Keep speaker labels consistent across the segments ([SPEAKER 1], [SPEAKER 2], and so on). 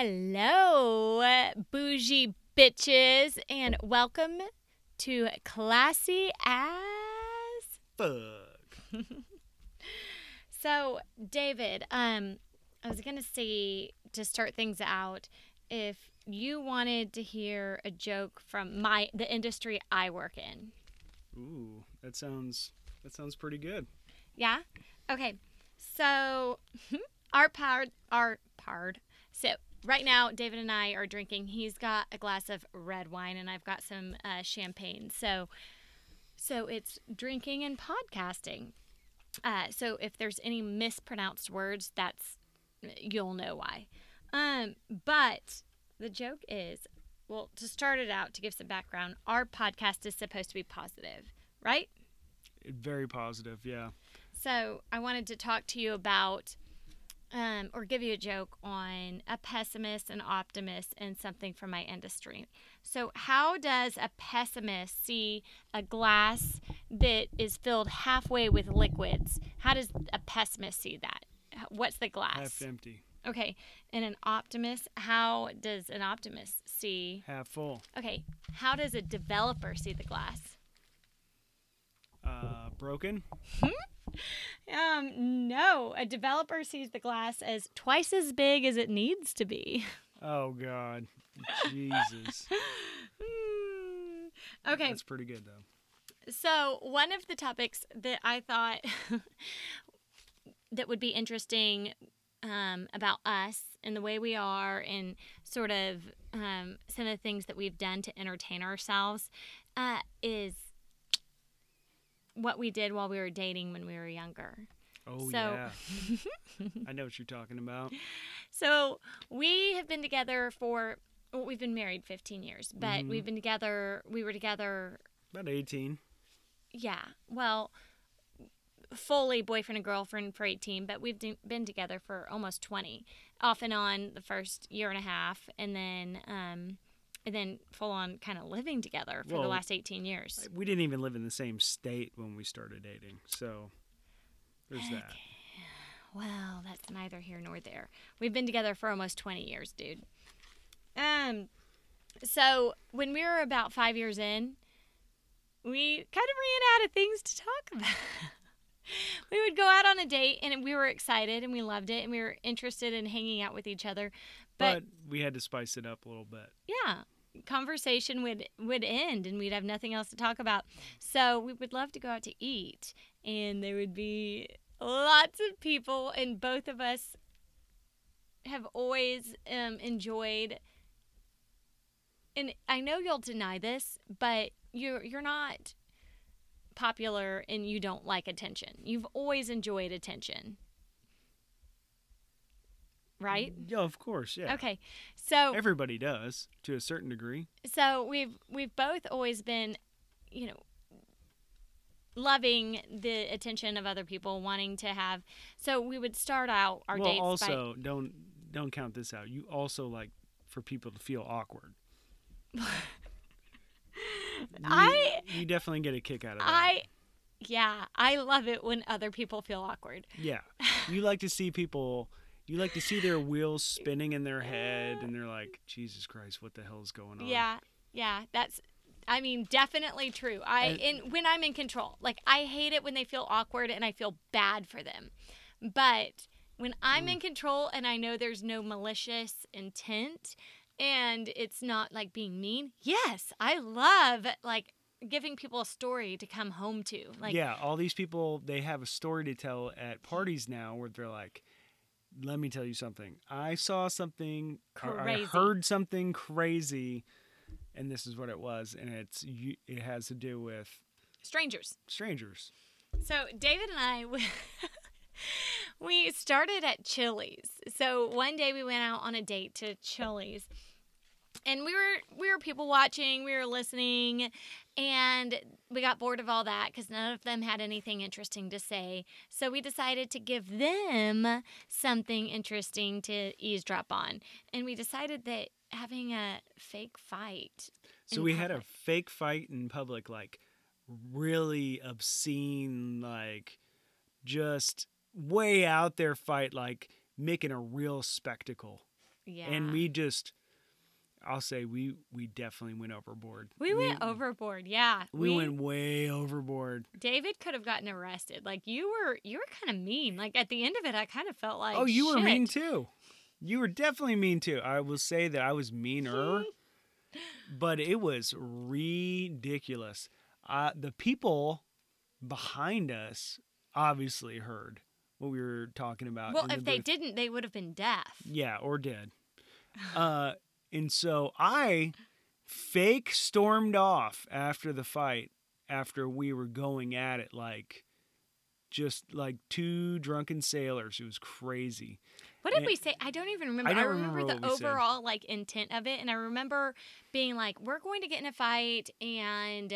[SPEAKER 1] Hello, bougie bitches, and welcome to Classy as.
[SPEAKER 2] Fuck.
[SPEAKER 1] So, David, um, I was gonna say to start things out, if you wanted to hear a joke from my the industry I work in,
[SPEAKER 2] Ooh, that sounds that sounds pretty good.
[SPEAKER 1] yeah, okay. So, our powered, our powered. So right now, David and I are drinking. He's got a glass of red wine, and I've got some uh, champagne. So, so it's drinking and podcasting. Uh, so if there's any mispronounced words, that's you'll know why. Um, but the joke is, well, to start it out, to give some background, our podcast is supposed to be positive, right?
[SPEAKER 2] Very positive, yeah.
[SPEAKER 1] So I wanted to talk to you about, um, or give you a joke on a pessimist, an optimist, and something from my industry. So, how does a pessimist see a glass that is filled halfway with liquids? How does a pessimist see that? What's the glass?
[SPEAKER 2] Half empty,
[SPEAKER 1] Okay, and an optimist, how does an optimist see?
[SPEAKER 2] half full.
[SPEAKER 1] Okay, how does a developer see the glass?
[SPEAKER 2] Uh, broken.
[SPEAKER 1] Um, no. A developer sees the glass as twice as big as it needs to be.
[SPEAKER 2] Oh God, Jesus.
[SPEAKER 1] okay,
[SPEAKER 2] That's pretty good though.
[SPEAKER 1] so one of the topics that I thought that would be interesting um, about us and the way we are, and sort of um, some of the things that we've done to entertain ourselves, uh, is what we did while we were dating when we were younger.
[SPEAKER 2] Oh
[SPEAKER 1] So-
[SPEAKER 2] yeah. I know what you're talking about.
[SPEAKER 1] So we have been together for well, we've been married 15 years, but
[SPEAKER 2] Mhm.
[SPEAKER 1] we've been together. We were together,
[SPEAKER 2] About 18.
[SPEAKER 1] yeah. Well, fully boyfriend and girlfriend for 18, but we've been together for almost 20, off and on the first year and a half, and then um, and then full on kind of living together for the last 18 years.
[SPEAKER 2] We didn't even live in the same state when we started dating, so there's that.
[SPEAKER 1] Well, that's neither here nor there. We've been together for almost 20 years, dude. Um, so when we were about five years in, we kind of ran out of things to talk about. we would go out on a date and we were excited and we loved it and we were interested in hanging out with each other. But,
[SPEAKER 2] But we had to spice it up a little bit.
[SPEAKER 1] yeah, conversation would would end and we'd have nothing else to talk about. So we would love to go out to eat and there would be lots of people and both of us have always um, enjoyed and I know you'll deny this, but you're you're not popular and you don't like attention. You've always enjoyed attention. Right?
[SPEAKER 2] Mm, yeah, of course. Yeah.
[SPEAKER 1] Okay. So
[SPEAKER 2] Everybody does to a certain degree.
[SPEAKER 1] so we've we've both always been you know loving the attention of other people wanting to have so we would start out our
[SPEAKER 2] well,
[SPEAKER 1] dates
[SPEAKER 2] also don't don't count this out. You also like for people to feel awkward. You-
[SPEAKER 1] I
[SPEAKER 2] you definitely get a kick out of that.
[SPEAKER 1] i yeah i love it when other people feel awkward
[SPEAKER 2] Yeah. You like to see people you like to see their wheels spinning in their head and they're like, Jesus Christ, what the hell is going on?
[SPEAKER 1] yeah yeah that's i mean definitely true i
[SPEAKER 2] and
[SPEAKER 1] when i'm in control like i hate it when they feel awkward and i feel bad for them but when i'm
[SPEAKER 2] Mm.
[SPEAKER 1] in control and i know there's no malicious intent and it's not like being mean yes i love like giving people a story to come home to like
[SPEAKER 2] yeah, all these people they have a story to tell at parties now where they're like, Let me tell you something. I saw something I heard something crazy and this is what it was and it's it has to do with
[SPEAKER 1] strangers
[SPEAKER 2] strangers.
[SPEAKER 1] So David and I, we- we started at Chili's. So one day we went out on a date to Chili's, and we were we were people watching, we were listening, and we got bored of all that because none of them had anything interesting to say. So we decided to give them something interesting to eavesdrop on, and we decided that having a fake fight.
[SPEAKER 2] So we had a fake fight in public, like really obscene, like just way out there fight, like making a real spectacle.
[SPEAKER 1] Yeah.
[SPEAKER 2] and we just, I'll say we we definitely went overboard.
[SPEAKER 1] we went overboard. Yeah.
[SPEAKER 2] We, went way overboard.
[SPEAKER 1] David could have gotten arrested. Like you were, you were kind of mean. Like at the end of it, I kind of felt like.
[SPEAKER 2] oh, you were mean too. You were definitely mean too. I will say that I was meaner, but it was ridiculous. Uh, the people behind us obviously heard what we were talking about.
[SPEAKER 1] Well,
[SPEAKER 2] the
[SPEAKER 1] if they didn't, they would have been deaf.
[SPEAKER 2] Yeah, or dead. Uh, and so I fake stormed off after the fight after we were going at it like just like two drunken sailors. It was crazy.
[SPEAKER 1] What did
[SPEAKER 2] And-
[SPEAKER 1] we say? I don't even remember.
[SPEAKER 2] I don't
[SPEAKER 1] remember,
[SPEAKER 2] remember
[SPEAKER 1] the overall like intent of it, and I remember being like, "We're going to get in a fight," and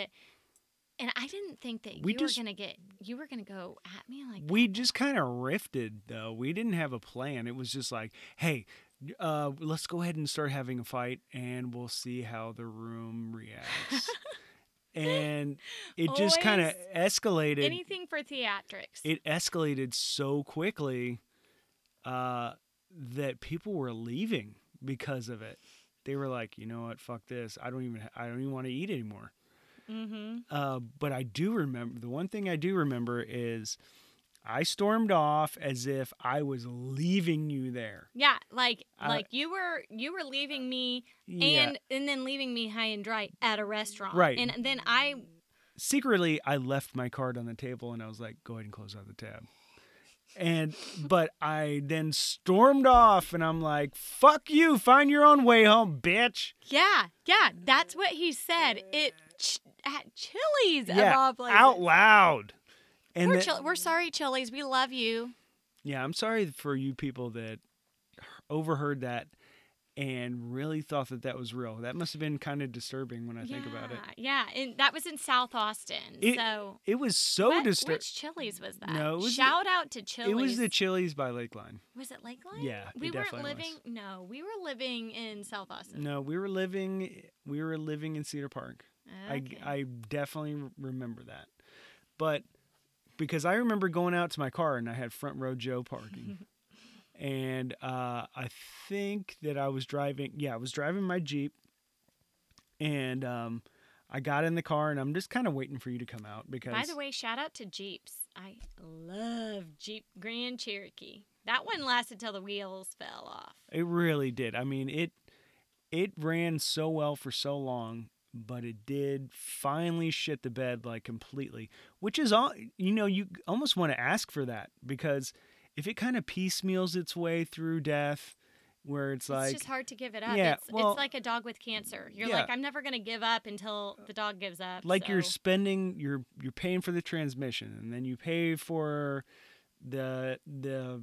[SPEAKER 1] and I didn't think that
[SPEAKER 2] We
[SPEAKER 1] you
[SPEAKER 2] just-
[SPEAKER 1] were gonna get you were gonna go at me like
[SPEAKER 2] We
[SPEAKER 1] that.
[SPEAKER 2] just kind of rifted though. We didn't have a plan. It was just like, hey, uh, let's go ahead and start having a fight and we'll see how the room reacts. and it just kind of escalated.
[SPEAKER 1] anything for theatrics.
[SPEAKER 2] it escalated so quickly uh, that people were leaving because of it. They were like, you know what, fuck this. I don't even, I don't even want to eat anymore.
[SPEAKER 1] mm-hmm.
[SPEAKER 2] Uh, but I do remember the one thing I do remember is I stormed off as if I was leaving you there.
[SPEAKER 1] Yeah, like
[SPEAKER 2] Uh,
[SPEAKER 1] like you were you were leaving me
[SPEAKER 2] Yeah.
[SPEAKER 1] and and then leaving me high and dry at a restaurant.
[SPEAKER 2] Right.
[SPEAKER 1] And then I
[SPEAKER 2] secretly I left my card on the table and I was like, go ahead and close out the tab. And but I then stormed off and I'm like, fuck you, find your own way home, bitch.
[SPEAKER 1] yeah, yeah, that's what he said. It ch- at Chili's
[SPEAKER 2] Yeah, out loud. And
[SPEAKER 1] We're,
[SPEAKER 2] the-
[SPEAKER 1] Chil- we're sorry, Chili's. We love you.
[SPEAKER 2] yeah, I'm sorry for you people that overheard that and really thought that that was real. That must have been kind of disturbing when I think about it.
[SPEAKER 1] Yeah, and that was in South Austin.
[SPEAKER 2] It-
[SPEAKER 1] so
[SPEAKER 2] It was so disturbing.
[SPEAKER 1] Which Chili's was that?
[SPEAKER 2] No, was the-
[SPEAKER 1] Shout out to Chili's.
[SPEAKER 2] It was the Chili's by Lakeline.
[SPEAKER 1] Was it Lakeline?
[SPEAKER 2] Yeah,
[SPEAKER 1] we weren't
[SPEAKER 2] definitely was.
[SPEAKER 1] living. No, we were living in South Austin.
[SPEAKER 2] No, we were living we were living in Cedar Park.
[SPEAKER 1] Okay.
[SPEAKER 2] I, I definitely remember that. But because I remember going out to my car and I had front row Joe parking. and uh, I think that I was driving, yeah, I was driving my Jeep. And um, I got in the car and I'm just kind of waiting for you to come out because
[SPEAKER 1] By the way, shout out to Jeeps. I love Jeep Grand Cherokee. That one lasted till the wheels fell off.
[SPEAKER 2] it really did. I mean, it it ran so well for so long, but it did finally shit the bed like completely, which is all you know, you almost want to ask for that because if it kind of piecemeals its way through death where it's like
[SPEAKER 1] it's just hard to give it up.
[SPEAKER 2] Yeah,
[SPEAKER 1] it's,
[SPEAKER 2] well-
[SPEAKER 1] it's like a dog with cancer. You're
[SPEAKER 2] Yeah.
[SPEAKER 1] like, I'm never gonna give up until the dog gives up.
[SPEAKER 2] like you're spending you're you're paying for the transmission and then you pay for the the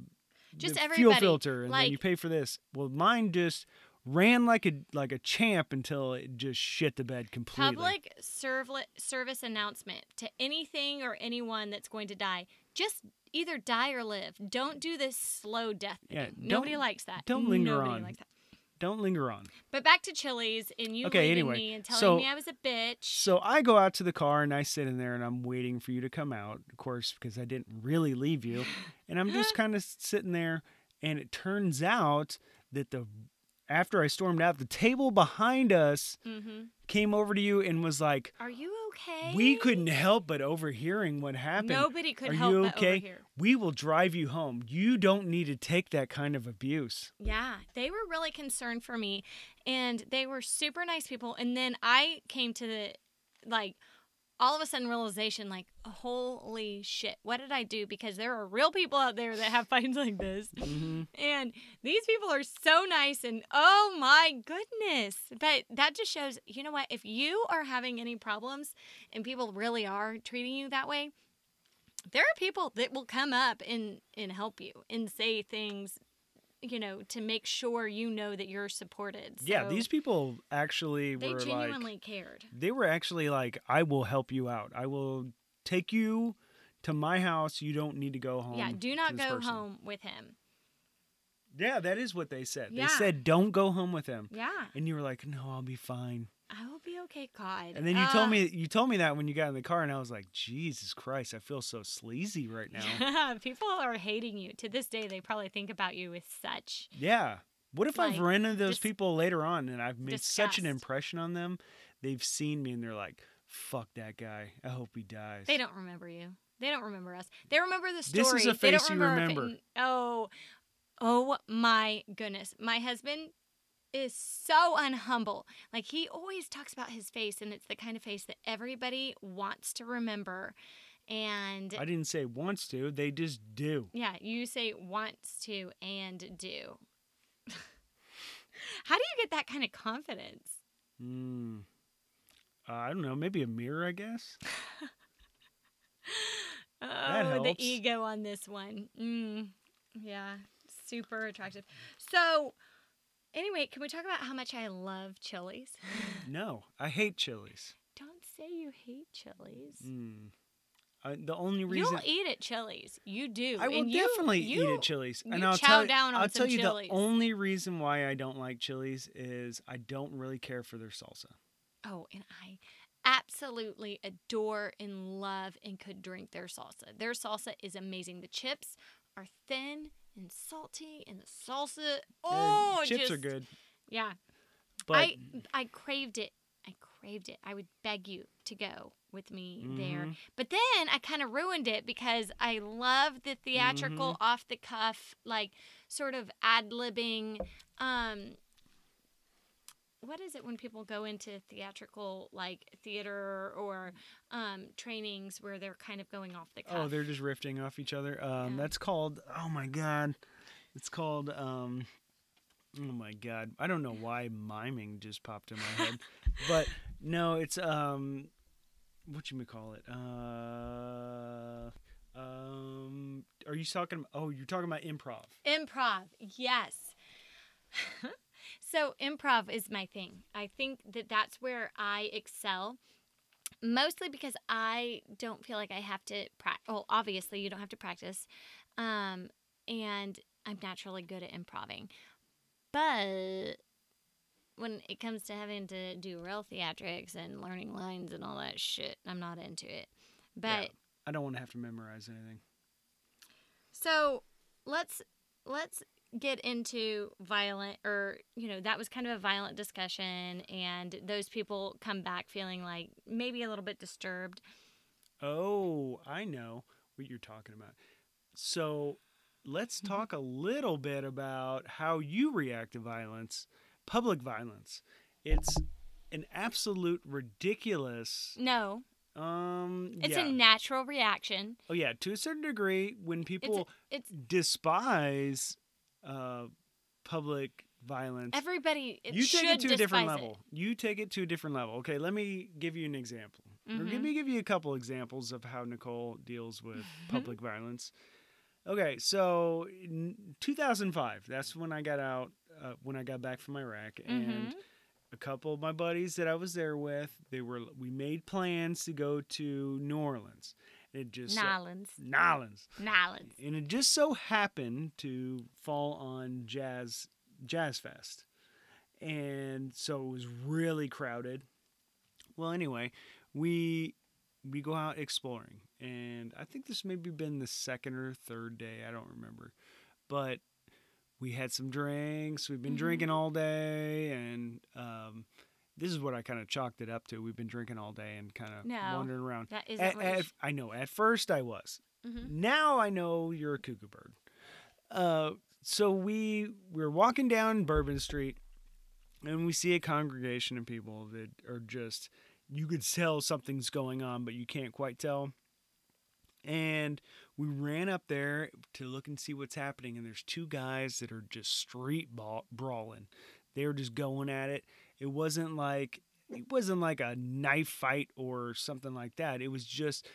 [SPEAKER 1] Just
[SPEAKER 2] the fuel filter and then you pay for this well mine just ran like a like a champ until it just shit the bed completely
[SPEAKER 1] public servlet service announcement to anything or anyone that's going to die. Just either die or live. Don't do this slow death thing.
[SPEAKER 2] Yeah,
[SPEAKER 1] Nobody likes that.
[SPEAKER 2] don't linger
[SPEAKER 1] Nobody
[SPEAKER 2] on.
[SPEAKER 1] Likes that.
[SPEAKER 2] don't linger on
[SPEAKER 1] But back to Chili's and you
[SPEAKER 2] Okay,
[SPEAKER 1] leaving
[SPEAKER 2] anyway,
[SPEAKER 1] me and telling
[SPEAKER 2] so-
[SPEAKER 1] me I was a bitch.
[SPEAKER 2] so i go out to the car and i sit in there and i'm waiting for you to come out of course because i didn't really leave you and i'm just kind of sitting there and it turns out that the after i stormed out the table behind us
[SPEAKER 1] mm-hmm.
[SPEAKER 2] came over to you and was like
[SPEAKER 1] Are you okay?
[SPEAKER 2] we couldn't help but overhearing what happened
[SPEAKER 1] Nobody could
[SPEAKER 2] Are
[SPEAKER 1] help
[SPEAKER 2] you
[SPEAKER 1] but
[SPEAKER 2] okay? we will drive you home you don't need to take that kind of abuse
[SPEAKER 1] Yeah, they were really concerned for me and they were super nice people. And then I came to the like all of a sudden realization like holy shit what did i do? Because there are real people out there that have fights like this.
[SPEAKER 2] Hmm
[SPEAKER 1] and these people are so nice and oh my goodness. But that just shows you know what? If you are having any problems and people really are treating you that way there are people that will come up and and help you and say things you know to make sure you know that you're supported.
[SPEAKER 2] Yeah these people actually
[SPEAKER 1] they
[SPEAKER 2] were like
[SPEAKER 1] genuinely cared.
[SPEAKER 2] they were actually like i will help you out. I will take you to my house. You don't need to go home
[SPEAKER 1] yeah do not go
[SPEAKER 2] person."
[SPEAKER 1] home with him.
[SPEAKER 2] Yeah that is what they said.
[SPEAKER 1] Yeah.
[SPEAKER 2] they said don't go home with him.
[SPEAKER 1] Yeah.
[SPEAKER 2] And you were like no i'll be fine
[SPEAKER 1] i will be okay god
[SPEAKER 2] and then you
[SPEAKER 1] Ah.
[SPEAKER 2] told me you told me that when you got in the car and i was like jesus christ i feel so sleazy right now
[SPEAKER 1] Yeah, people are hating you. To this day, they probably think about you with such.
[SPEAKER 2] yeah What if
[SPEAKER 1] Like,
[SPEAKER 2] I've run into those
[SPEAKER 1] dis-
[SPEAKER 2] people later on and I've made such an impression on them? They've seen me and they're like, "Fuck that guy. I hope he dies."
[SPEAKER 1] They don't remember you. They don't remember us. They remember the story.
[SPEAKER 2] This is a
[SPEAKER 1] they don't
[SPEAKER 2] face you
[SPEAKER 1] remember.
[SPEAKER 2] remember.
[SPEAKER 1] oh, oh my goodness! My husband is so unhumble. Like he always talks about his face, and it's the kind of face that everybody wants to remember. And
[SPEAKER 2] I didn't say wants to. They just do.
[SPEAKER 1] yeah, you say wants to and do. How do you get that kind of confidence?
[SPEAKER 2] Mm. Uh, I don't know. Maybe a mirror, I guess.
[SPEAKER 1] Oh, the ego on this one. Mm, yeah, super attractive. So, anyway, can we talk about how much I love chilies?
[SPEAKER 2] No, I hate chilies.
[SPEAKER 1] Don't say you hate chilies.
[SPEAKER 2] Mm. I, the only
[SPEAKER 1] You
[SPEAKER 2] reason
[SPEAKER 1] don't eat at Chili's. You do.
[SPEAKER 2] I will
[SPEAKER 1] you-
[SPEAKER 2] definitely eat
[SPEAKER 1] you-
[SPEAKER 2] at Chili's,
[SPEAKER 1] you
[SPEAKER 2] and I'll
[SPEAKER 1] chow
[SPEAKER 2] tell
[SPEAKER 1] down on
[SPEAKER 2] I'll
[SPEAKER 1] some
[SPEAKER 2] tell you
[SPEAKER 1] chilies.
[SPEAKER 2] the only reason why I don't like chilies is I don't really care for their salsa.
[SPEAKER 1] Oh, and I absolutely adore and love and could drink their salsa. Their salsa is amazing. The chips are thin and salty, and the salsa.
[SPEAKER 2] And
[SPEAKER 1] Oh,
[SPEAKER 2] chips are good,
[SPEAKER 1] Yeah,
[SPEAKER 2] but
[SPEAKER 1] I I craved it. I craved it. I would beg you to go with me there.
[SPEAKER 2] Mhm.
[SPEAKER 1] But then I kind of ruined it because I love the theatrical
[SPEAKER 2] Mm-hmm.
[SPEAKER 1] off the cuff like sort of ad-libbing um what is it when people go into theatrical like theater or um trainings where they're kind of going off the cuff?
[SPEAKER 2] oh, they're just riffing off each other. Um,
[SPEAKER 1] Yeah.
[SPEAKER 2] That's called. Oh my god, it's called. Um, oh my god, I don't know why miming just popped in my head, but no, it's um, what you may call it. Uh, um, are you talking? Oh, you're talking about improv.
[SPEAKER 1] Improv, yes. so improv is my thing. I think that that's where I excel. Mostly because I don't feel like I have to practice. Well, obviously, you don't have to practice. Um, and I'm naturally good at improving. But when it comes to having to do real theatrics and learning lines and all that shit, I'm not into it. But
[SPEAKER 2] Yeah. I don't want to have to memorize anything.
[SPEAKER 1] So let's let's get into violent or you know that was kind of a violent discussion and those people come back feeling like maybe a little bit disturbed
[SPEAKER 2] Oh, I know what you're talking about. So let's
[SPEAKER 1] Mhm.
[SPEAKER 2] talk a little bit about how you react to violence, public violence. It's an absolute ridiculous.
[SPEAKER 1] no
[SPEAKER 2] Um,
[SPEAKER 1] it's
[SPEAKER 2] yeah.
[SPEAKER 1] a natural reaction
[SPEAKER 2] oh yeah, to a certain degree, when people
[SPEAKER 1] it's
[SPEAKER 2] despise uh, public violence,
[SPEAKER 1] everybody it
[SPEAKER 2] you take it to a different level. You take it to a different level. Okay, let me give you an example. Or
[SPEAKER 1] Mhm.
[SPEAKER 2] Let me give you a couple examples of how Nicole deals with public violence. Okay, so in 2005, that's when I got out, uh, when I got back from Iraq, and
[SPEAKER 1] Mhm.
[SPEAKER 2] a couple of my buddies that I was there with, they were we made plans to go to New Orleans. It just so-
[SPEAKER 1] Nolans
[SPEAKER 2] Nolans.
[SPEAKER 1] Nolans
[SPEAKER 2] And it just so happened to fall on Jazz Jazz Fest. And so it was really crowded. Well, anyway, we we go out exploring. And I think this maybe been the second or third day, I don't remember. But we had some drinks. We've been
[SPEAKER 1] Mhm.
[SPEAKER 2] drinking all day and um this is what I kind of chalked it up to. We've been drinking all day and kind of
[SPEAKER 1] No.
[SPEAKER 2] wandering around.
[SPEAKER 1] that isn't
[SPEAKER 2] At, at, I know. At first, I was.
[SPEAKER 1] Mhm.
[SPEAKER 2] Now I know you're a cuckoo bird. Uh, so we we're walking down Bourbon Street, and we see a congregation of people that are just you could tell something's going on, but you can't quite tell. And we ran up there to look and see what's happening, and there's two guys that are just street ball- brawling. They're just going at it. It wasn't like it wasn't like a knife fight or something like that. It was just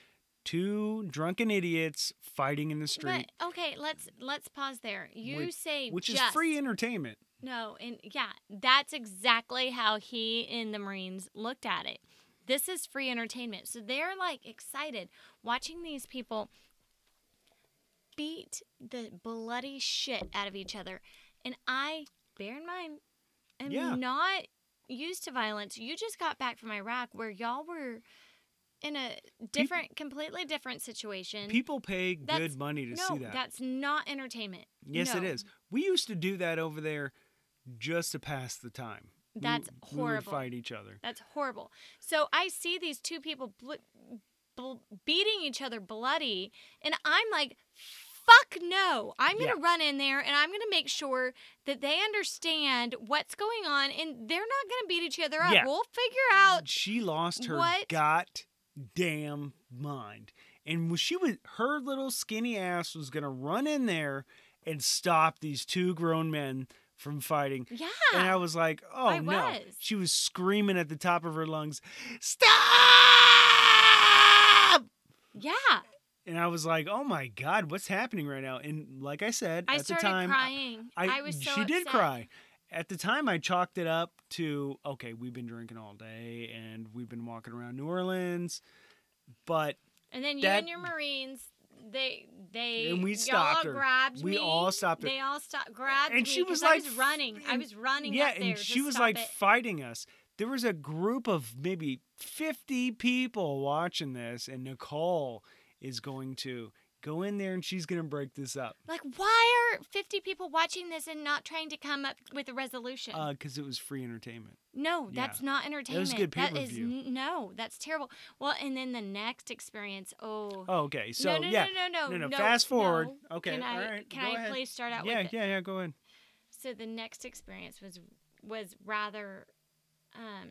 [SPEAKER 2] two drunken idiots fighting in the street,
[SPEAKER 1] but okay let's let's pause there you
[SPEAKER 2] Which-
[SPEAKER 1] say
[SPEAKER 2] which
[SPEAKER 1] just.
[SPEAKER 2] is free entertainment.
[SPEAKER 1] No, and yeah, that's exactly how he in the Marines looked at it. This is free entertainment. So they're like excited watching these people beat the bloody shit out of each other. And I, bear in mind, am
[SPEAKER 2] Yeah.
[SPEAKER 1] not used to violence. You just got back from Iraq where y'all were in a different, completely different situation.
[SPEAKER 2] People pay
[SPEAKER 1] That's-
[SPEAKER 2] good money to
[SPEAKER 1] no,
[SPEAKER 2] see that.
[SPEAKER 1] that's not entertainment.
[SPEAKER 2] yes, it
[SPEAKER 1] No.
[SPEAKER 2] is. We used to do that over there just to pass the time. We-
[SPEAKER 1] That's
[SPEAKER 2] We would
[SPEAKER 1] horrible.
[SPEAKER 2] fight each other.
[SPEAKER 1] That's horrible. So I see these two people bl- bl- beating each other bloody, and I'm like, fuck no. I'm going to run in there and I'm going to make sure that they understand what's going on, and they're not going to beat each other up.
[SPEAKER 2] Yeah.
[SPEAKER 1] We'll figure out.
[SPEAKER 2] She lost her
[SPEAKER 1] what-
[SPEAKER 2] goddamn mind, and when she was her little skinny ass was gonna run in there and stop these two grown men from fighting.
[SPEAKER 1] Yeah.
[SPEAKER 2] And I was like, oh
[SPEAKER 1] I
[SPEAKER 2] no.
[SPEAKER 1] was.
[SPEAKER 2] She was screaming at the top of her lungs, Stop!
[SPEAKER 1] yeah.
[SPEAKER 2] And I was like, oh my God, what's happening right now? And like I said,
[SPEAKER 1] I
[SPEAKER 2] at the
[SPEAKER 1] started
[SPEAKER 2] time,
[SPEAKER 1] crying. I, was so
[SPEAKER 2] she did cry. At the time, I chalked it up to okay, we've been drinking all day and we've been walking around New Orleans, but
[SPEAKER 1] And then you
[SPEAKER 2] That-
[SPEAKER 1] and your Marines, they they
[SPEAKER 2] And we stopped her.
[SPEAKER 1] grabbed
[SPEAKER 2] We
[SPEAKER 1] me.
[SPEAKER 2] all stopped her.
[SPEAKER 1] They all stopped grabbed
[SPEAKER 2] And
[SPEAKER 1] me
[SPEAKER 2] she was
[SPEAKER 1] 'cause I
[SPEAKER 2] like
[SPEAKER 1] was running. I was running
[SPEAKER 2] yeah,
[SPEAKER 1] up there
[SPEAKER 2] and she was like
[SPEAKER 1] it.
[SPEAKER 2] fighting us. There was a group of maybe fifty people watching this, and Nicole is going to go in there and she's going to break this up
[SPEAKER 1] Like, why are 50 people watching this and not trying to come up with a resolution?
[SPEAKER 2] because it was free entertainment.
[SPEAKER 1] no,
[SPEAKER 2] yeah.
[SPEAKER 1] that's not entertainment.
[SPEAKER 2] Was good
[SPEAKER 1] That is
[SPEAKER 2] pay-per-view.
[SPEAKER 1] n- no, that's terrible. Well, and then the next experience. Oh,
[SPEAKER 2] Oh, okay. So
[SPEAKER 1] no, no,
[SPEAKER 2] yeah,
[SPEAKER 1] no, no,
[SPEAKER 2] no,
[SPEAKER 1] no,
[SPEAKER 2] no, no. fast forward.
[SPEAKER 1] no.
[SPEAKER 2] Okay,
[SPEAKER 1] Can I,
[SPEAKER 2] all right,
[SPEAKER 1] Can
[SPEAKER 2] go
[SPEAKER 1] I
[SPEAKER 2] ahead.
[SPEAKER 1] please start out
[SPEAKER 2] yeah,
[SPEAKER 1] with it?
[SPEAKER 2] yeah, yeah. Go ahead.
[SPEAKER 1] So the next experience was was rather. Um,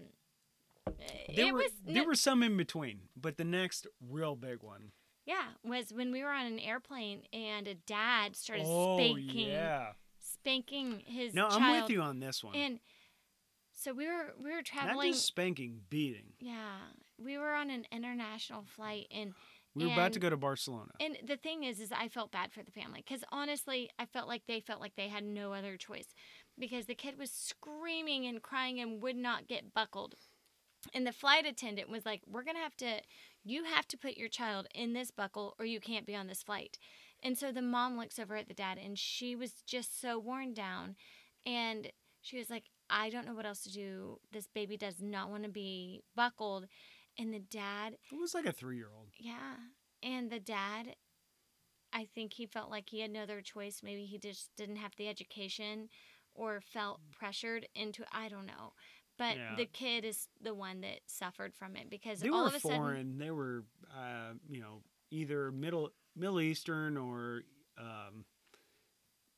[SPEAKER 2] There
[SPEAKER 1] it
[SPEAKER 2] were
[SPEAKER 1] was
[SPEAKER 2] there were some in between, but the next real big one.
[SPEAKER 1] Yeah, was when we were on an airplane and a dad started
[SPEAKER 2] oh
[SPEAKER 1] spanking
[SPEAKER 2] yeah.
[SPEAKER 1] spanking his
[SPEAKER 2] No,
[SPEAKER 1] child.
[SPEAKER 2] I'm with you on this one.
[SPEAKER 1] And so we were we were
[SPEAKER 2] Not
[SPEAKER 1] traveling.
[SPEAKER 2] just spanking, beating.
[SPEAKER 1] Yeah, we were on an international flight, and
[SPEAKER 2] We were about to go to Barcelona.
[SPEAKER 1] and the thing is, is I felt bad for the family because honestly, I felt like they felt like they had no other choice because the kid was screaming and crying and would not get buckled. And the flight attendant was like, "We're gonna have to, you have to put your child in this buckle, or you can't be on this flight." And so the mom looks over at the dad, and she was just so worn down, and she was like, "I don't know what else to do. This baby does not want to be buckled." And the dad
[SPEAKER 2] It was like a three year old.
[SPEAKER 1] yeah. And the dad, I think he felt like he had no other choice. Maybe he just didn't have the education or felt mm. pressured into I don't know. But
[SPEAKER 2] Yeah.
[SPEAKER 1] the kid is the one that suffered from it because
[SPEAKER 2] They
[SPEAKER 1] all
[SPEAKER 2] were
[SPEAKER 1] of a sudden
[SPEAKER 2] foreign. They were, uh, you know, either middle Middle Eastern or um,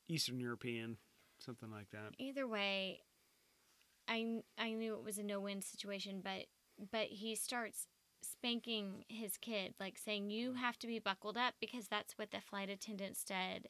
[SPEAKER 2] Eastern European, something like that.
[SPEAKER 1] either way I I knew it was a no-win situation, but but he starts spanking his kid like saying you have to be buckled up because that's what the flight attendant said.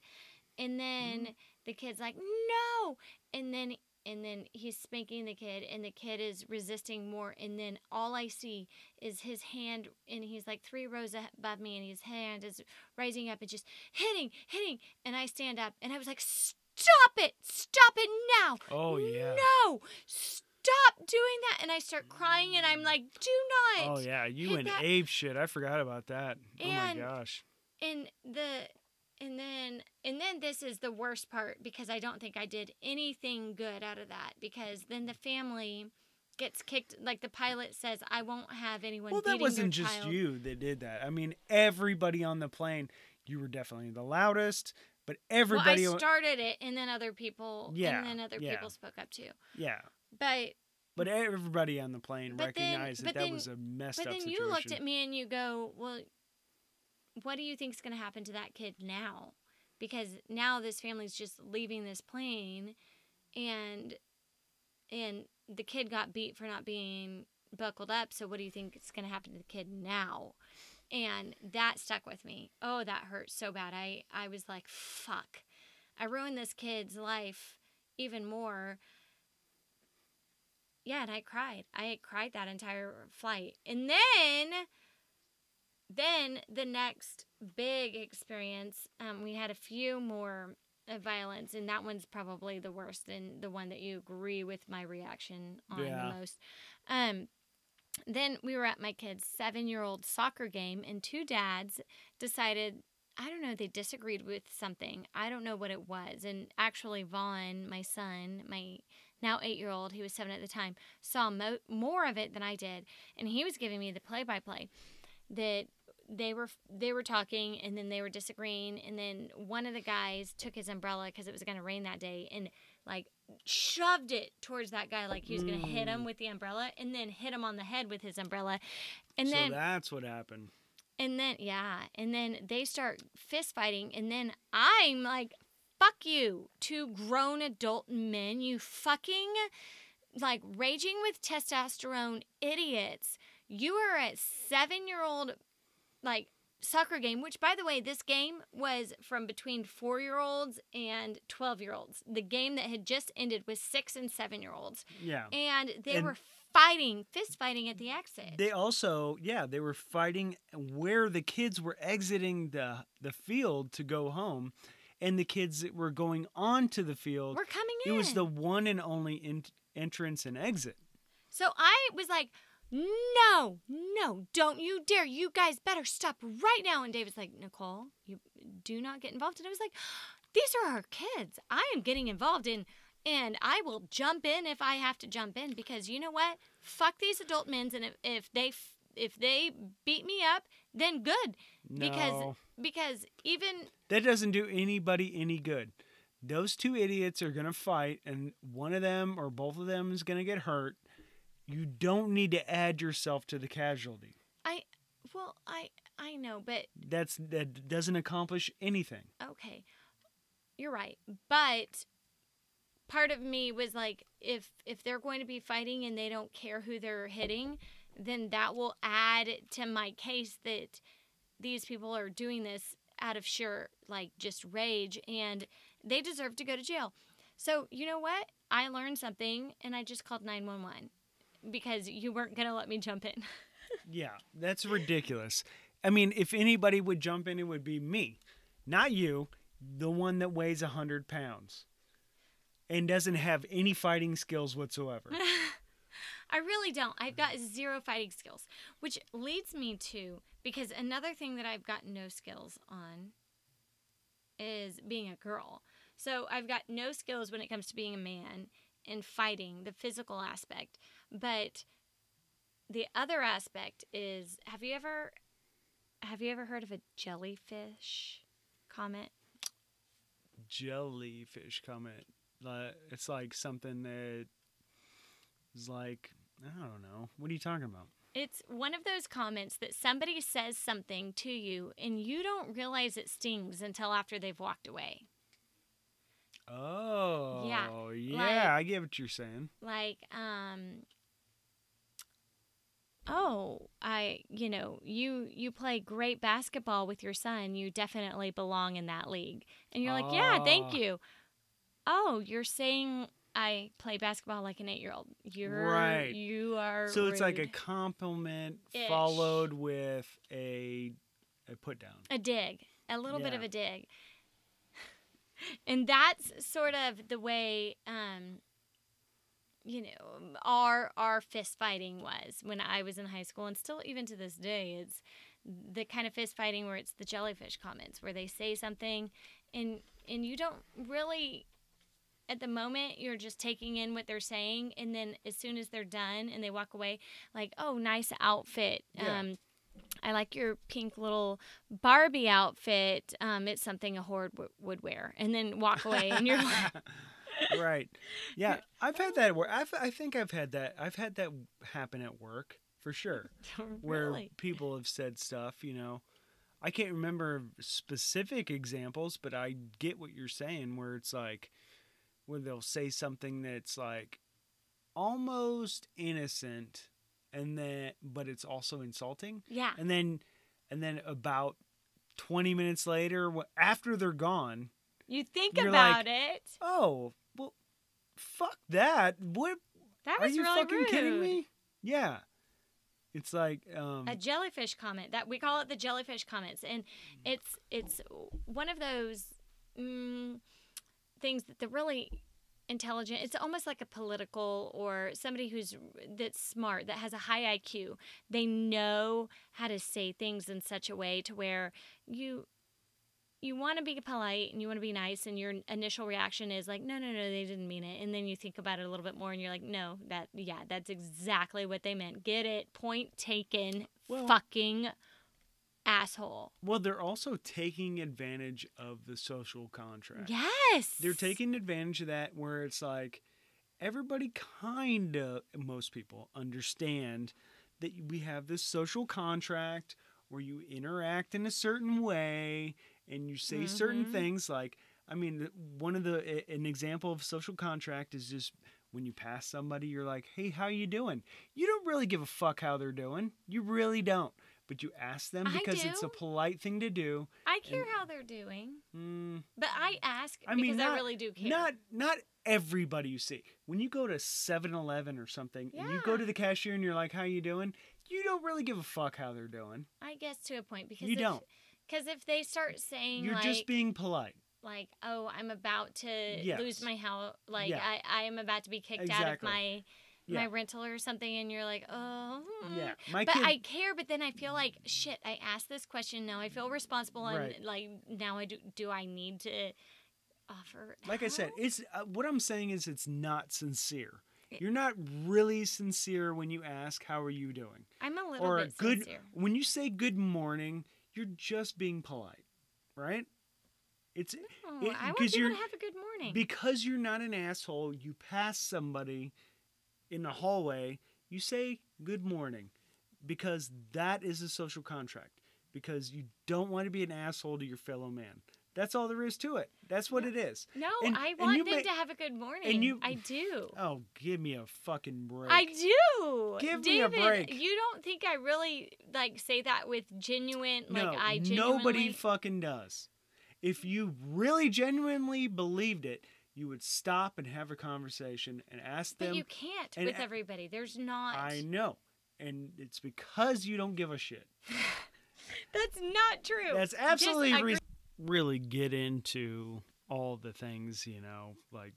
[SPEAKER 1] And then the kid's like, "No." And then and then he's spanking the kid and the kid is resisting more and then all I see is his hand and he's like 3 rows above me and his hand is rising up and just hitting, hitting and I stand up and I was like, "Stop it. Stop it now."
[SPEAKER 2] Oh yeah.
[SPEAKER 1] No, stop doing that. And I start crying and I'm like, do not.
[SPEAKER 2] Oh yeah, you
[SPEAKER 1] and
[SPEAKER 2] ape shit. I forgot about that.
[SPEAKER 1] And-
[SPEAKER 2] oh my gosh.
[SPEAKER 1] And the and then and then this is the worst part because I don't think I did anything good out of that because then the family gets kicked like the pilot says I won't have anyone
[SPEAKER 2] Well, that wasn't just
[SPEAKER 1] child.
[SPEAKER 2] you that did that. I mean, everybody on the plane. You were definitely the loudest, but everybody.
[SPEAKER 1] well, I started it and then other people
[SPEAKER 2] Yeah,
[SPEAKER 1] and then other
[SPEAKER 2] yeah.
[SPEAKER 1] people spoke up too.
[SPEAKER 2] yeah,
[SPEAKER 1] But
[SPEAKER 2] but everybody on the plane
[SPEAKER 1] But then-
[SPEAKER 2] recognized
[SPEAKER 1] but
[SPEAKER 2] that that
[SPEAKER 1] then-
[SPEAKER 2] was a messed
[SPEAKER 1] But
[SPEAKER 2] up
[SPEAKER 1] then
[SPEAKER 2] situation.
[SPEAKER 1] you looked at me and you go, "Well, what do you think is going to happen to that kid now? Because now this family's just leaving this plane, and and the kid got beat for not being buckled up. So what do you think is going to happen to the kid now?" And that stuck with me. Oh, that hurt so bad. I I was like, "Fuck." I ruined this kid's life even more. Yeah, and I cried. I cried that entire flight. And then then the next big experience, um, we had a few more of violence, and that one's probably the worst and the one that you agree with my reaction on
[SPEAKER 2] Yeah.
[SPEAKER 1] the most. Um, then we were at my kid's seven year old soccer game, and two dads decided, I don't know, they disagreed with something. I don't know what it was. And actually, Vaughn, my son, my now eight year old, he was seven at the time, saw mo- more of it than I did. And he was giving me the play by play that they were they were talking and then they were disagreeing and then one of the guys took his umbrella because it was going to rain that day and like shoved it towards that guy like he was going to hit him
[SPEAKER 2] Mm.
[SPEAKER 1] with the umbrella and then hit him on the head with his umbrella. And
[SPEAKER 2] so
[SPEAKER 1] then
[SPEAKER 2] that's what happened.
[SPEAKER 1] and then yeah, and then they start fist fighting and then I'm like fuck you, two grown adult men, you fucking like raging with testosterone idiots. You are a 7-year-old like soccer game, which by the way, this game was from between 4-year-olds and 12-year-olds. The game that had just ended was 6 and 7-year-olds.
[SPEAKER 2] Yeah.
[SPEAKER 1] And they
[SPEAKER 2] And-
[SPEAKER 1] were fighting, fist fighting at the exit.
[SPEAKER 2] They also, yeah, they were fighting where the kids were exiting the the field to go home, and the kids that were going onto the field.
[SPEAKER 1] We're coming
[SPEAKER 2] It was the one and only in, entrance and exit.
[SPEAKER 1] So I was like, no, no, don't you dare. You guys better stop right now. And David's like, Nicole, you do not get involved. And I was like, these are our kids. I am getting involved in, and I will jump in if I have to jump in because you know what? Fuck these adult men's, and if, if they if they beat me up, then good because because even
[SPEAKER 2] that doesn't do anybody any good. Those two idiots are gonna fight, and one of them or both of them is gonna get hurt. You don't need to add yourself to the casualty.
[SPEAKER 1] I well I I know, but
[SPEAKER 2] That's that doesn't accomplish anything.
[SPEAKER 1] okay. You're right. But part of me was like if if they're going to be fighting and they don't care who they're hitting then that will add to my case that these people are doing this out of sheer like just rage and they deserve to go to jail. So you know what? I learned something and i just called 911 because you weren't going to let me jump in
[SPEAKER 2] Yeah, that's ridiculous. I mean, if anybody would jump in, it would be me, not you, the one that weighs a hundred pounds and doesn't have any fighting skills whatsoever.
[SPEAKER 1] I really don't. I've got zero fighting skills, which leads me to because another thing that I've got no skills on is being a girl. So I've got no skills when it comes to being a man and fighting, the physical aspect. But the other aspect is have you ever have you ever heard of a jellyfish comment?
[SPEAKER 2] Jellyfish comment. Uh, It's like something that is like I don't know. What are you talking about?
[SPEAKER 1] It's one of those comments that somebody says something to you and you don't realize it stings until after they've walked away.
[SPEAKER 2] Oh, yeah.
[SPEAKER 1] like-
[SPEAKER 2] I get what you're saying.
[SPEAKER 1] Like, um, oh, I, you know, you you play great basketball with your son. You definitely belong in that league. And you're like, yeah, thank you. Oh, you're saying I play basketball like an eight year old. You're
[SPEAKER 2] Right.
[SPEAKER 1] You are.
[SPEAKER 2] So it's like a compliment
[SPEAKER 1] Ish.
[SPEAKER 2] followed with a a put down.
[SPEAKER 1] a dig, a little bit of a dig. And that's sort of the way, um, you know, our our fist fighting was when I was in high school, and still even to this day, it's the kind of fist fighting where it's the jellyfish comments, where they say something, and and you don't really. At the moment, you're just taking in what they're saying, and then as soon as they're done and they walk away, like, "Oh, nice outfit.
[SPEAKER 2] Yeah.
[SPEAKER 1] Um, I like your pink little Barbie outfit. Um, it's something a horde w- would wear, and then walk away, and you're like,
[SPEAKER 2] right. Yeah, I've had that. Where I've, I think I've had that. I've had that happen at work for sure, oh,
[SPEAKER 1] where
[SPEAKER 2] people have said stuff. You know, I can't remember specific examples, but I get what you're saying. Where it's like, where they'll say something that's like almost innocent, and then but it's also insulting.
[SPEAKER 1] Yeah,
[SPEAKER 2] and then and then about 20 minutes later after they're gone
[SPEAKER 1] you think about
[SPEAKER 2] like,
[SPEAKER 1] it.
[SPEAKER 2] oh fuck that what
[SPEAKER 1] That
[SPEAKER 2] are
[SPEAKER 1] was
[SPEAKER 2] you
[SPEAKER 1] really
[SPEAKER 2] fucking
[SPEAKER 1] rude.
[SPEAKER 2] kidding me yeah it's like um
[SPEAKER 1] A jellyfish comment that we call it the jellyfish comments, and it's it's one of those mm, things that the really intelligent. It's almost like a political or somebody who's that's smart that has a high IQ. They know how to say things in such a way to where you you want to be polite and you want to be nice and your initial reaction is like no no no they didn't mean it and then you think about it a little bit more and you're like no that yeah that's exactly what they meant get it point taken
[SPEAKER 2] Well-
[SPEAKER 1] fucking asshole.
[SPEAKER 2] Well, they're also taking advantage of the social contract.
[SPEAKER 1] Yes.
[SPEAKER 2] They're taking advantage of that where it's like everybody kind of, most people understand that we have this social contract where you interact in a certain way and you say certain
[SPEAKER 1] Mhm.
[SPEAKER 2] things like I mean one of the an example of social contract is just when you pass somebody you're like, "Hey, how you doing?" You don't really give a fuck how they're doing. You really don't. But you ask them because it's a polite thing to do.
[SPEAKER 1] I care
[SPEAKER 2] and-
[SPEAKER 1] how they're doing,
[SPEAKER 2] Mm,
[SPEAKER 1] but I ask
[SPEAKER 2] I
[SPEAKER 1] because
[SPEAKER 2] mean,
[SPEAKER 1] I really do care.
[SPEAKER 2] Not not everybody you see. When you go to 7-Eleven or something and you go to the cashier and you're like, "How you doing?" You don't really give a fuck how they're doing.
[SPEAKER 1] I guess to a point because
[SPEAKER 2] You
[SPEAKER 1] if,
[SPEAKER 2] don't.
[SPEAKER 1] Because if they start saying
[SPEAKER 2] You're
[SPEAKER 1] like,
[SPEAKER 2] just being polite.
[SPEAKER 1] like, oh, I'm about to
[SPEAKER 2] Yes.
[SPEAKER 1] lose my house, like
[SPEAKER 2] Yeah.
[SPEAKER 1] I, I am about to be kicked out of my
[SPEAKER 2] Yeah.
[SPEAKER 1] my rental or something, and you're like, oh.
[SPEAKER 2] Yeah. My
[SPEAKER 1] But
[SPEAKER 2] kid
[SPEAKER 1] I care, but then I feel like shit. I asked this question now. I feel responsible, and
[SPEAKER 2] Right.
[SPEAKER 1] like now I do. Do I need to offer?
[SPEAKER 2] like I said, it's uh, what I'm saying is it's not sincere.
[SPEAKER 1] It-
[SPEAKER 2] You're not really sincere when you ask how are you doing.
[SPEAKER 1] I'm a little
[SPEAKER 2] or
[SPEAKER 1] bit
[SPEAKER 2] good
[SPEAKER 1] sincere.
[SPEAKER 2] when you say good morning, you're just being polite, right? It's
[SPEAKER 1] Oh,
[SPEAKER 2] it-
[SPEAKER 1] I want
[SPEAKER 2] 'cause
[SPEAKER 1] people to
[SPEAKER 2] you're-
[SPEAKER 1] have a good morning.
[SPEAKER 2] because you're not an asshole. You pass somebody in the hallway, you say good morning because that is a social contract. Because you don't want to be an asshole to your fellow man. That's all there is to it. That's what
[SPEAKER 1] No.
[SPEAKER 2] it is.
[SPEAKER 1] no,
[SPEAKER 2] and-
[SPEAKER 1] I want them
[SPEAKER 2] may-
[SPEAKER 1] to have a good morning.
[SPEAKER 2] And you-
[SPEAKER 1] I do.
[SPEAKER 2] Oh, give me a fucking break.
[SPEAKER 1] I do.
[SPEAKER 2] Give me a
[SPEAKER 1] David,
[SPEAKER 2] break.
[SPEAKER 1] You don't think I really like say that with genuine like
[SPEAKER 2] no,
[SPEAKER 1] I genuinely
[SPEAKER 2] nobody fucking does. If you really genuinely believed it, you would stop and have a conversation and ask
[SPEAKER 1] But
[SPEAKER 2] them.
[SPEAKER 1] you can't
[SPEAKER 2] and
[SPEAKER 1] with everybody. There's not.
[SPEAKER 2] I know. And it's because you don't give a shit.
[SPEAKER 1] That's not true.
[SPEAKER 2] That's absolutely reason- really get into all the things, you know, like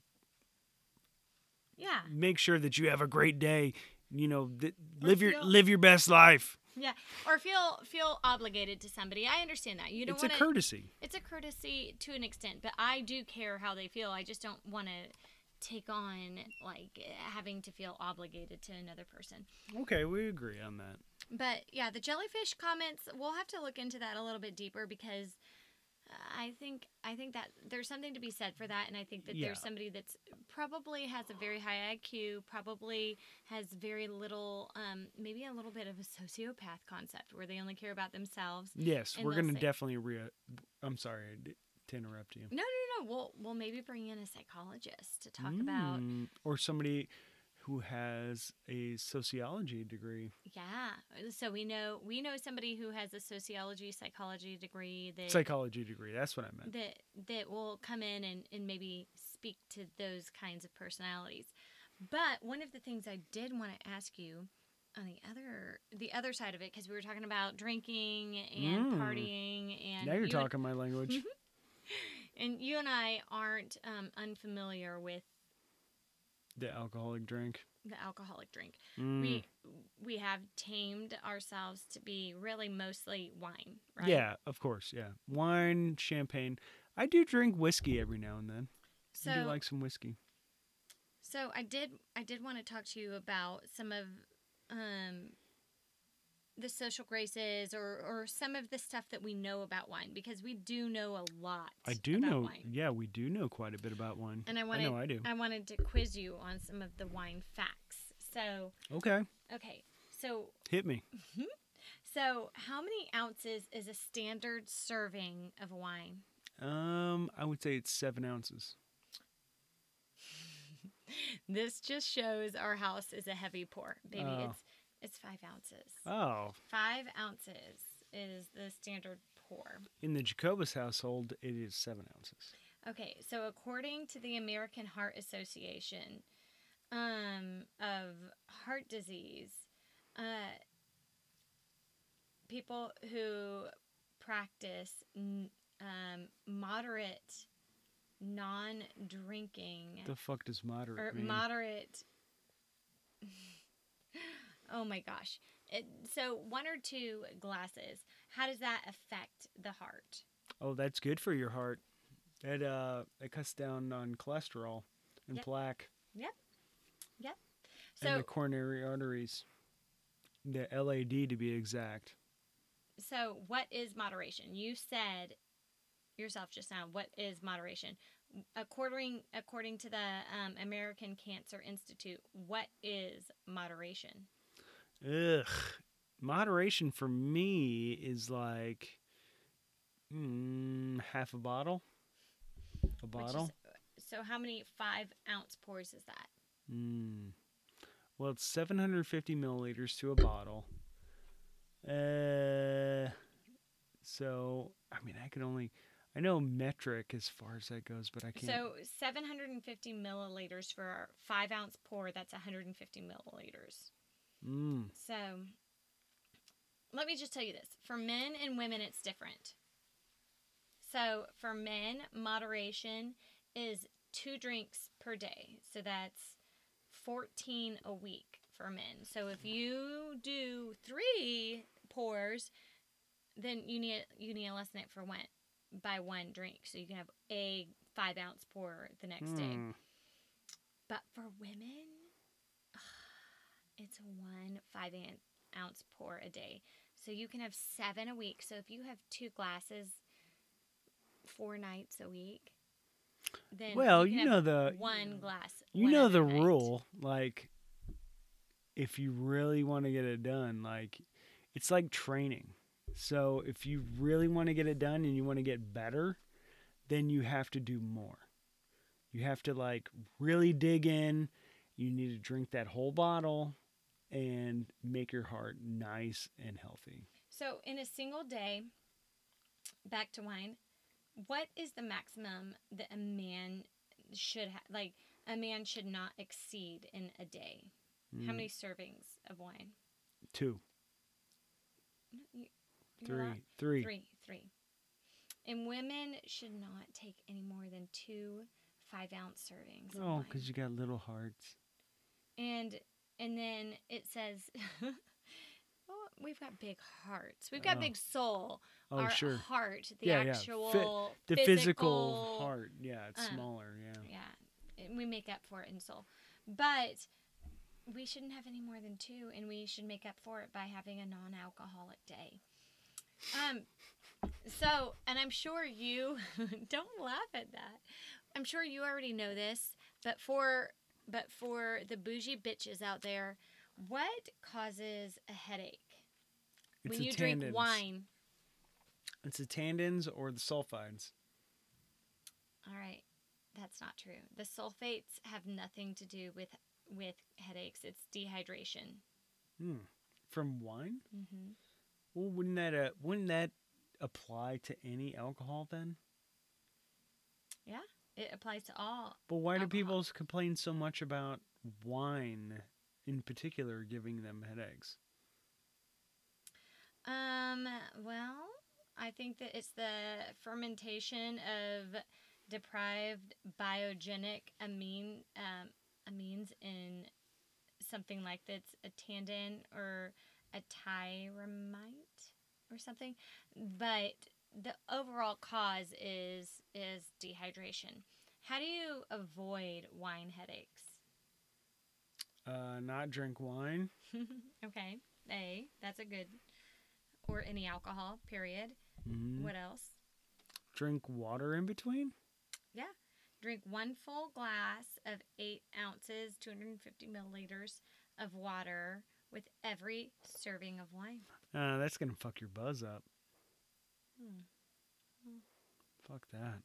[SPEAKER 1] Yeah.
[SPEAKER 2] make sure that you have a great day, you know, th- live your live your best life.
[SPEAKER 1] Yeah. Or feel feel obligated to somebody. I understand that. You don't
[SPEAKER 2] It's a courtesy.
[SPEAKER 1] It's a courtesy to an extent, but I do care how they feel. I just don't want to take on like having to feel obligated to another person.
[SPEAKER 2] Okay, we agree on that.
[SPEAKER 1] But yeah, the jellyfish comments, we'll have to look into that a little bit deeper because I think I think that there's something to be said for that and I think that
[SPEAKER 2] Yeah.
[SPEAKER 1] there's somebody that's probably has a very high IQ, probably has very little um, maybe a little bit of a sociopath concept where they only care about themselves.
[SPEAKER 2] Yes, we're going to definitely re I'm sorry to interrupt you.
[SPEAKER 1] No, no, no. We'll we'll maybe bring in a psychologist to talk about
[SPEAKER 2] Mm, or somebody who has a sociology degree.
[SPEAKER 1] yeah. So we know we know somebody who has a sociology psychology degree that
[SPEAKER 2] Psychology degree. That's what I meant.
[SPEAKER 1] that that will come in and, and maybe speak to those kinds of personalities. But one of the things I did want to ask you on the other the other side of it because we were talking about drinking and
[SPEAKER 2] Mm.
[SPEAKER 1] partying and
[SPEAKER 2] now you're
[SPEAKER 1] you and-
[SPEAKER 2] talking my language.
[SPEAKER 1] and you and I aren't um, unfamiliar with
[SPEAKER 2] the alcoholic drink.
[SPEAKER 1] the alcoholic drink.
[SPEAKER 2] Mm,
[SPEAKER 1] We we have tamed ourselves to be really mostly wine, right?
[SPEAKER 2] Yeah, of course. Yeah. Wine, champagne. I do drink whiskey every now and then.
[SPEAKER 1] So
[SPEAKER 2] I do like some whiskey.
[SPEAKER 1] So I did I did want to talk to you about some of um the social graces or or some of the stuff that we know about wine because we do know a lot.
[SPEAKER 2] I do
[SPEAKER 1] about
[SPEAKER 2] know.
[SPEAKER 1] wine.
[SPEAKER 2] Yeah, we do know quite a bit about wine.
[SPEAKER 1] And I
[SPEAKER 2] I
[SPEAKER 1] wanted
[SPEAKER 2] know I do.
[SPEAKER 1] I wanted to quiz you on some of the wine facts. So,
[SPEAKER 2] Okay,
[SPEAKER 1] okay. So,
[SPEAKER 2] hit me.
[SPEAKER 1] so how many ounces is a standard serving of wine?
[SPEAKER 2] Um, I would say it's seven ounces.
[SPEAKER 1] This just shows our house is a heavy pour, baby.
[SPEAKER 2] Oh.
[SPEAKER 1] It's it's 5 ounces.
[SPEAKER 2] Oh,
[SPEAKER 1] 5 ounces is the standard pour.
[SPEAKER 2] in the Jacobus household, it is seven ounces.
[SPEAKER 1] Okay, so according to the American Heart Association um, of heart disease, uh, people who practice n- um, moderate non-drinking
[SPEAKER 2] The fuck does moderate
[SPEAKER 1] or
[SPEAKER 2] mean?
[SPEAKER 1] moderate. Oh my gosh! It, so one or two glasses. How does that affect the heart?
[SPEAKER 2] oh, that's good for your heart. That uh, it cuts down on cholesterol and plaque.
[SPEAKER 1] Yep.
[SPEAKER 2] plaque and
[SPEAKER 1] So
[SPEAKER 2] the coronary arteries. The LAD to be exact.
[SPEAKER 1] so what is moderation? You said yourself just now. What is moderation? According according to the um, American Cancer Institute, what is moderation?
[SPEAKER 2] Ugh. Moderation for me is like mm, half a bottle. A bottle.
[SPEAKER 1] is- so how many five ounce pours is that?
[SPEAKER 2] Mm. Well, it's 750 milliliters to a bottle. Uh, so I mean, I could only, I know metric as far as that goes, but I can't.
[SPEAKER 1] So 750 milliliters for a five ounce pour. That's 150 milliliters.
[SPEAKER 2] Mm,
[SPEAKER 1] So let me just tell you this for men and women, it's different. So for men, moderation is two drinks per day. So that's 14 a week for men. So if you do three pours, then you need you need to lessen it for one by one drink. So you can have a five ounce pour the next day.
[SPEAKER 2] mm.
[SPEAKER 1] But for women, it's one five ounce pour a day. So you can have seven a week. So if you have two glasses four nights a week, then
[SPEAKER 2] Well, you
[SPEAKER 1] have
[SPEAKER 2] know the
[SPEAKER 1] one glass.
[SPEAKER 2] you
[SPEAKER 1] one
[SPEAKER 2] know the
[SPEAKER 1] night.
[SPEAKER 2] rule. Like, if you really want to get it done, like, it's like training. So if you really want to get it done and you want to get better, then you have to do more. You have to like really dig in. You need to drink that whole bottle and make your heart nice and healthy.
[SPEAKER 1] So in a single day, back to wine, what is the maximum that a man should? Like a man should not exceed in a day. How
[SPEAKER 2] Mm,
[SPEAKER 1] many servings of wine?
[SPEAKER 2] Two,
[SPEAKER 1] you-
[SPEAKER 2] three, three.
[SPEAKER 1] Three, three. And women should not take any more than two five ounce servings.
[SPEAKER 2] Oh, because you got little hearts.
[SPEAKER 1] and and then it says, well, we've got big hearts. We've got
[SPEAKER 2] Oh.
[SPEAKER 1] big soul.
[SPEAKER 2] Oh,
[SPEAKER 1] Our
[SPEAKER 2] sure.
[SPEAKER 1] heart, the
[SPEAKER 2] Yeah, yeah.
[SPEAKER 1] Actual
[SPEAKER 2] The
[SPEAKER 1] physical,
[SPEAKER 2] physical heart. Yeah, it's
[SPEAKER 1] uh,
[SPEAKER 2] smaller. Yeah.
[SPEAKER 1] Yeah, and we make up for it in soul, but we shouldn't have any more than two, and we should make up for it by having a non-alcoholic day. Um, so, and I'm sure you don't laugh at that. I'm sure you already know this, but for but for the bougie bitches out there, what causes a headache
[SPEAKER 2] It's
[SPEAKER 1] when you drink wine?
[SPEAKER 2] It's the tannins or the sulfides.
[SPEAKER 1] All right, that's not true. The sulfates have nothing to do with with headaches. It's dehydration.
[SPEAKER 2] Hmm. From wine?
[SPEAKER 1] Mm-hmm.
[SPEAKER 2] Well, wouldn't that uh, wouldn't that apply to any alcohol then?
[SPEAKER 1] It applies to all.
[SPEAKER 2] But why do people complain so much about wine in particular giving them headaches?
[SPEAKER 1] Um. Well, I think that it's the fermentation of deprived biogenic amine um, amines in something like that's a tandem or a tyramine or something, but the overall cause is is dehydration. How do you avoid wine headaches?
[SPEAKER 2] Uh, not drink wine.
[SPEAKER 1] okay, A, that's a good, or any alcohol. Period.
[SPEAKER 2] Mhm.
[SPEAKER 1] What else?
[SPEAKER 2] Drink water in between. Yeah.
[SPEAKER 1] Drink one full glass of eight ounces, 250 milliliters of water with every serving of wine.
[SPEAKER 2] Uh, that's gonna fuck your buzz up.
[SPEAKER 1] Hmm.
[SPEAKER 2] Fuck that.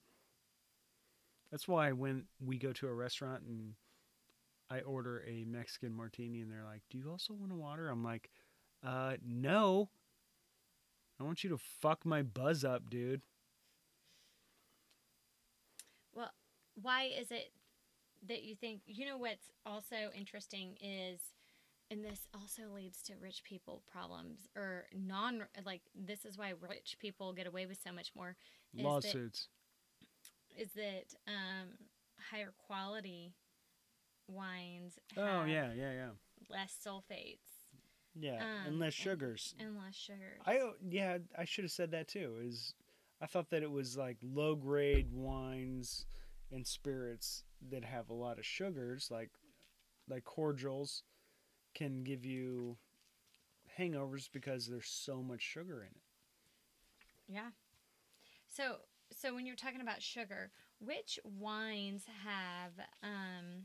[SPEAKER 2] That's why when we go to a restaurant and I order a Mexican martini and they're like, "Do you also want a water?" I'm like, "Uh, no. I want you to fuck my buzz up, dude."
[SPEAKER 1] Well, why is it that you think, you know, what's also interesting is, and this also leads to rich people problems or non, like, this is why rich people get away with so much more, Is
[SPEAKER 2] Lawsuits.
[SPEAKER 1] is that um, higher quality wines
[SPEAKER 2] Oh yeah, yeah, yeah.
[SPEAKER 1] less sulfates
[SPEAKER 2] Yeah,
[SPEAKER 1] Um,
[SPEAKER 2] and less sugars.
[SPEAKER 1] and less sugars.
[SPEAKER 2] I yeah, I should have said that too. Is I thought that it was like low grade wines and spirits that have a lot of sugars, like like cordials, can give you hangovers because there's so much sugar in it.
[SPEAKER 1] Yeah. So so when you're talking about sugar, which wines have um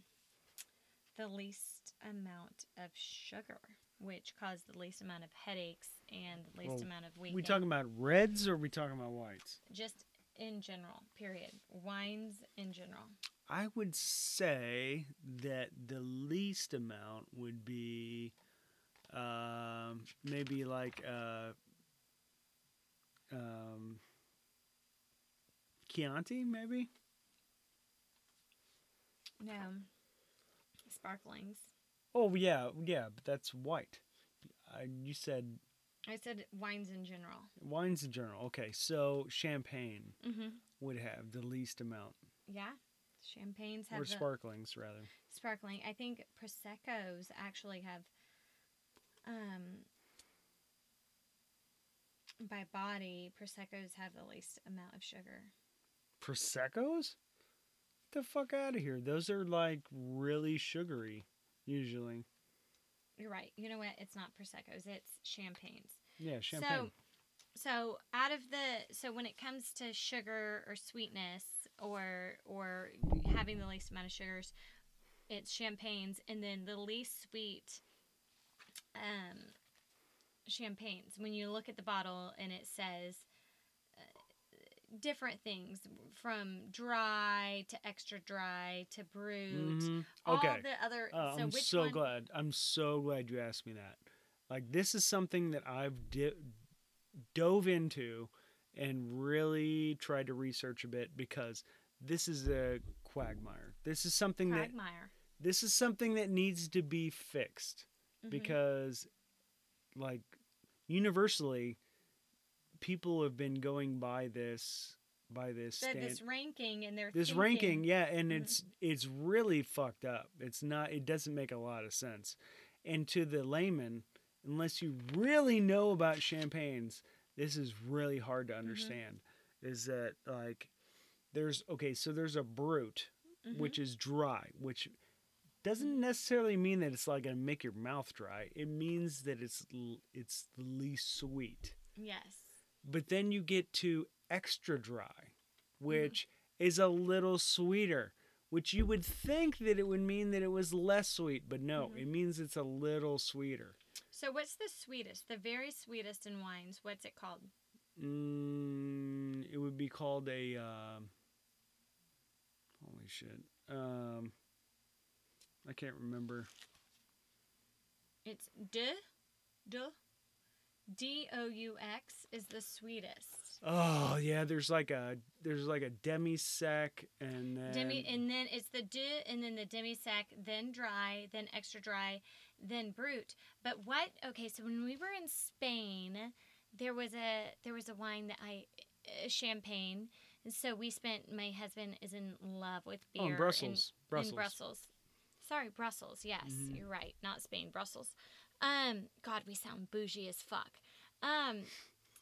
[SPEAKER 1] the least amount of sugar, which cause the least amount of headaches and the least
[SPEAKER 2] Well,
[SPEAKER 1] amount of weakness?
[SPEAKER 2] we talking about reds or we talking about whites?
[SPEAKER 1] just in general, period. Wines in general.
[SPEAKER 2] I would say that the least amount would be um, maybe like uh, um, Chianti, maybe.
[SPEAKER 1] No. Sparklings.
[SPEAKER 2] Oh yeah, yeah, but that's white. I, you said
[SPEAKER 1] I said wines in general.
[SPEAKER 2] wines in general. Okay, so champagne
[SPEAKER 1] Mm-hmm.
[SPEAKER 2] would have the least amount,
[SPEAKER 1] Yeah. Champagnes have
[SPEAKER 2] or
[SPEAKER 1] the
[SPEAKER 2] sparklings rather.
[SPEAKER 1] sparkling. I think proseccos actually have, um, by body, proseccos have the least amount of sugar.
[SPEAKER 2] Prosecco's? Get the fuck out of here. Those are like really sugary, usually.
[SPEAKER 1] You're right. You know what? It's not proseccos. It's champagnes.
[SPEAKER 2] Yeah, champagne.
[SPEAKER 1] So, so out of the so when it comes to sugar or sweetness or or having the least amount of sugars, it's champagnes, and then the least sweet, um, champagnes. When you look at the bottle and it says different things from dry to extra dry to
[SPEAKER 2] Mhm.
[SPEAKER 1] all
[SPEAKER 2] Okay.
[SPEAKER 1] the other.
[SPEAKER 2] Uh,
[SPEAKER 1] so
[SPEAKER 2] I'm so
[SPEAKER 1] one?
[SPEAKER 2] glad. I'm so glad you asked me that. Like this is something that I've di- dove into and really tried to research a bit because this is a quagmire. This is something that
[SPEAKER 1] Quagmire.
[SPEAKER 2] this is something that needs to be fixed
[SPEAKER 1] Mhm.
[SPEAKER 2] because like universally people have been going by this by this stand,
[SPEAKER 1] this ranking and they're
[SPEAKER 2] this
[SPEAKER 1] thinking,
[SPEAKER 2] ranking yeah and
[SPEAKER 1] Mhm.
[SPEAKER 2] it's it's really fucked up it's not it doesn't make a lot of sense and to the layman unless you really know about champagnes this is really hard to understand is that like there's okay so there's a brut
[SPEAKER 1] Mhm.
[SPEAKER 2] which is dry which doesn't necessarily mean that it's like gonna make your mouth dry it means that it's it's the least sweet
[SPEAKER 1] Yes.
[SPEAKER 2] But then you get to extra dry, which is a little sweeter, which you would think that it would mean that it was less sweet, but no,
[SPEAKER 1] Mhm.
[SPEAKER 2] it means it's a little sweeter.
[SPEAKER 1] So what's the sweetest? The very sweetest in wines. What's it called?
[SPEAKER 2] Mm, it would be called a. Um, holy shit. Um, I can't remember.
[SPEAKER 1] It's de, de, D O U X is the sweetest.
[SPEAKER 2] Oh yeah, there's like a there's like a demi sec and then
[SPEAKER 1] Demi, and then it's the de, and then the demi sec, then dry, then extra dry, then brut. But what? Okay, so when we were in Spain, there was a there was a wine that I, uh, champagne. And so we spent. My husband is in love with beer.
[SPEAKER 2] oh in Brussels, Brussels.
[SPEAKER 1] In Brussels. Sorry, Brussels. Yes,
[SPEAKER 2] Mhm.
[SPEAKER 1] you're right. Not Spain, Brussels. Um, God, we sound bougie as fuck. Um,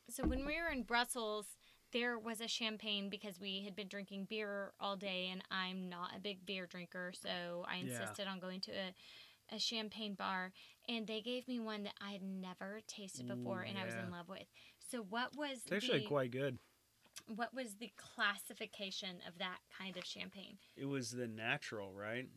[SPEAKER 1] so when we were in Brussels, there was a champagne because we had been drinking beer all day, and I'm not a big beer drinker, so I
[SPEAKER 2] Yeah.
[SPEAKER 1] insisted on going to a, a champagne bar, and they gave me one that I had never tasted before,
[SPEAKER 2] Ooh,
[SPEAKER 1] and I was in love with. So what was
[SPEAKER 2] It's actually
[SPEAKER 1] the,
[SPEAKER 2] quite good.
[SPEAKER 1] what was the classification of that kind of champagne?
[SPEAKER 2] It was the natural, right?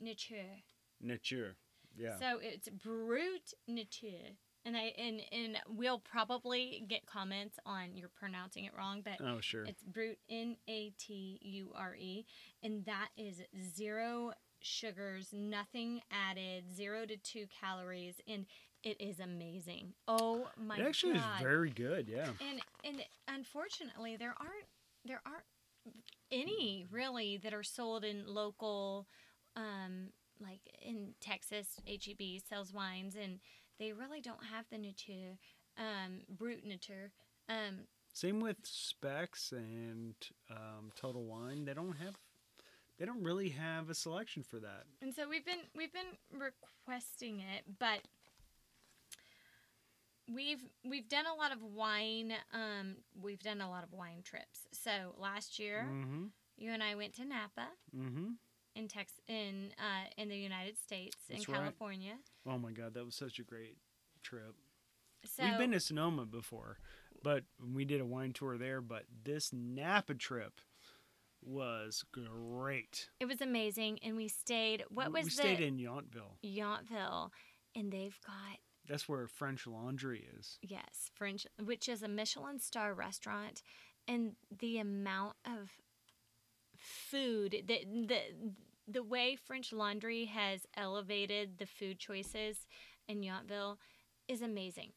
[SPEAKER 1] Nature.
[SPEAKER 2] Nature. Yeah.
[SPEAKER 1] So it's brute nature. And I and and we'll probably get comments on you're pronouncing it wrong, but
[SPEAKER 2] oh sure.
[SPEAKER 1] it's brute N A T U R E, and that is zero sugars, nothing added, zero to two calories, and it is amazing. Oh my
[SPEAKER 2] it actually
[SPEAKER 1] god!
[SPEAKER 2] is very good. Yeah.
[SPEAKER 1] and and unfortunately there aren't there aren't any really that are sold in local um like in Texas HEB sells wines and they really don't have the nature um brut nature um
[SPEAKER 2] Same with Spec's and um, Total Wine. They don't have. They don't really have a selection for that.
[SPEAKER 1] and so we've been we've been requesting it but we've we've done a lot of wine um we've done a lot of wine trips so last year
[SPEAKER 2] Mm-hmm.
[SPEAKER 1] you and I went to Napa
[SPEAKER 2] Mm-hmm.
[SPEAKER 1] In Tex in uh, in the United States
[SPEAKER 2] That's
[SPEAKER 1] in
[SPEAKER 2] right.
[SPEAKER 1] California.
[SPEAKER 2] Oh my God, that was such a great trip.
[SPEAKER 1] So
[SPEAKER 2] We've been to Sonoma before, But we did a wine tour there. But this Napa trip was great.
[SPEAKER 1] It was amazing, and we stayed. What was
[SPEAKER 2] we
[SPEAKER 1] the
[SPEAKER 2] stayed in Yountville.
[SPEAKER 1] Yountville, and they've got
[SPEAKER 2] That's where French Laundry is.
[SPEAKER 1] yes French, which is a Michelin star restaurant, and the amount of food that the the way French Laundry has elevated the food choices in Yountville is amazing.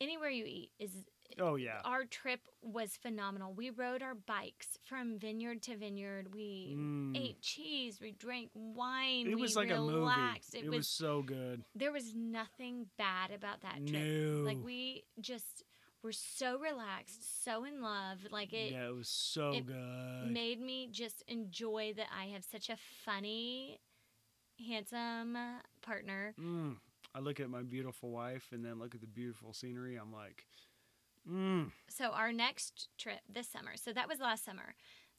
[SPEAKER 1] Anywhere you eat is
[SPEAKER 2] Oh yeah.
[SPEAKER 1] our trip was phenomenal. We rode our bikes from vineyard to vineyard. We
[SPEAKER 2] Mm.
[SPEAKER 1] ate cheese. We drank wine.
[SPEAKER 2] It
[SPEAKER 1] we
[SPEAKER 2] was like a movie. It,
[SPEAKER 1] It,
[SPEAKER 2] was,
[SPEAKER 1] was,
[SPEAKER 2] so good.
[SPEAKER 1] there was nothing bad about that trip.
[SPEAKER 2] No.
[SPEAKER 1] Like we just were so relaxed, so in love. Like it
[SPEAKER 2] yeah, it was so
[SPEAKER 1] it
[SPEAKER 2] good.
[SPEAKER 1] made me just enjoy that I have such a funny, handsome partner.
[SPEAKER 2] Mm. I look at my beautiful wife and then look at the beautiful scenery. I'm like, mm.
[SPEAKER 1] So our next trip this summer. So that was last summer.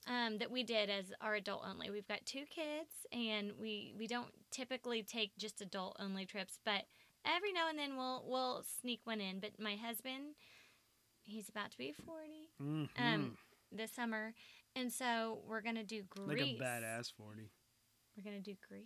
[SPEAKER 1] Um, that we did as our adult only. We've got two kids, and we we don't typically take just adult only trips, but every now and then we'll we'll sneak one in. But my husband, he's about to be forty
[SPEAKER 2] mhm.
[SPEAKER 1] um, this summer, and so we're gonna do Greece.
[SPEAKER 2] like a badass 40.
[SPEAKER 1] We're gonna do Greece.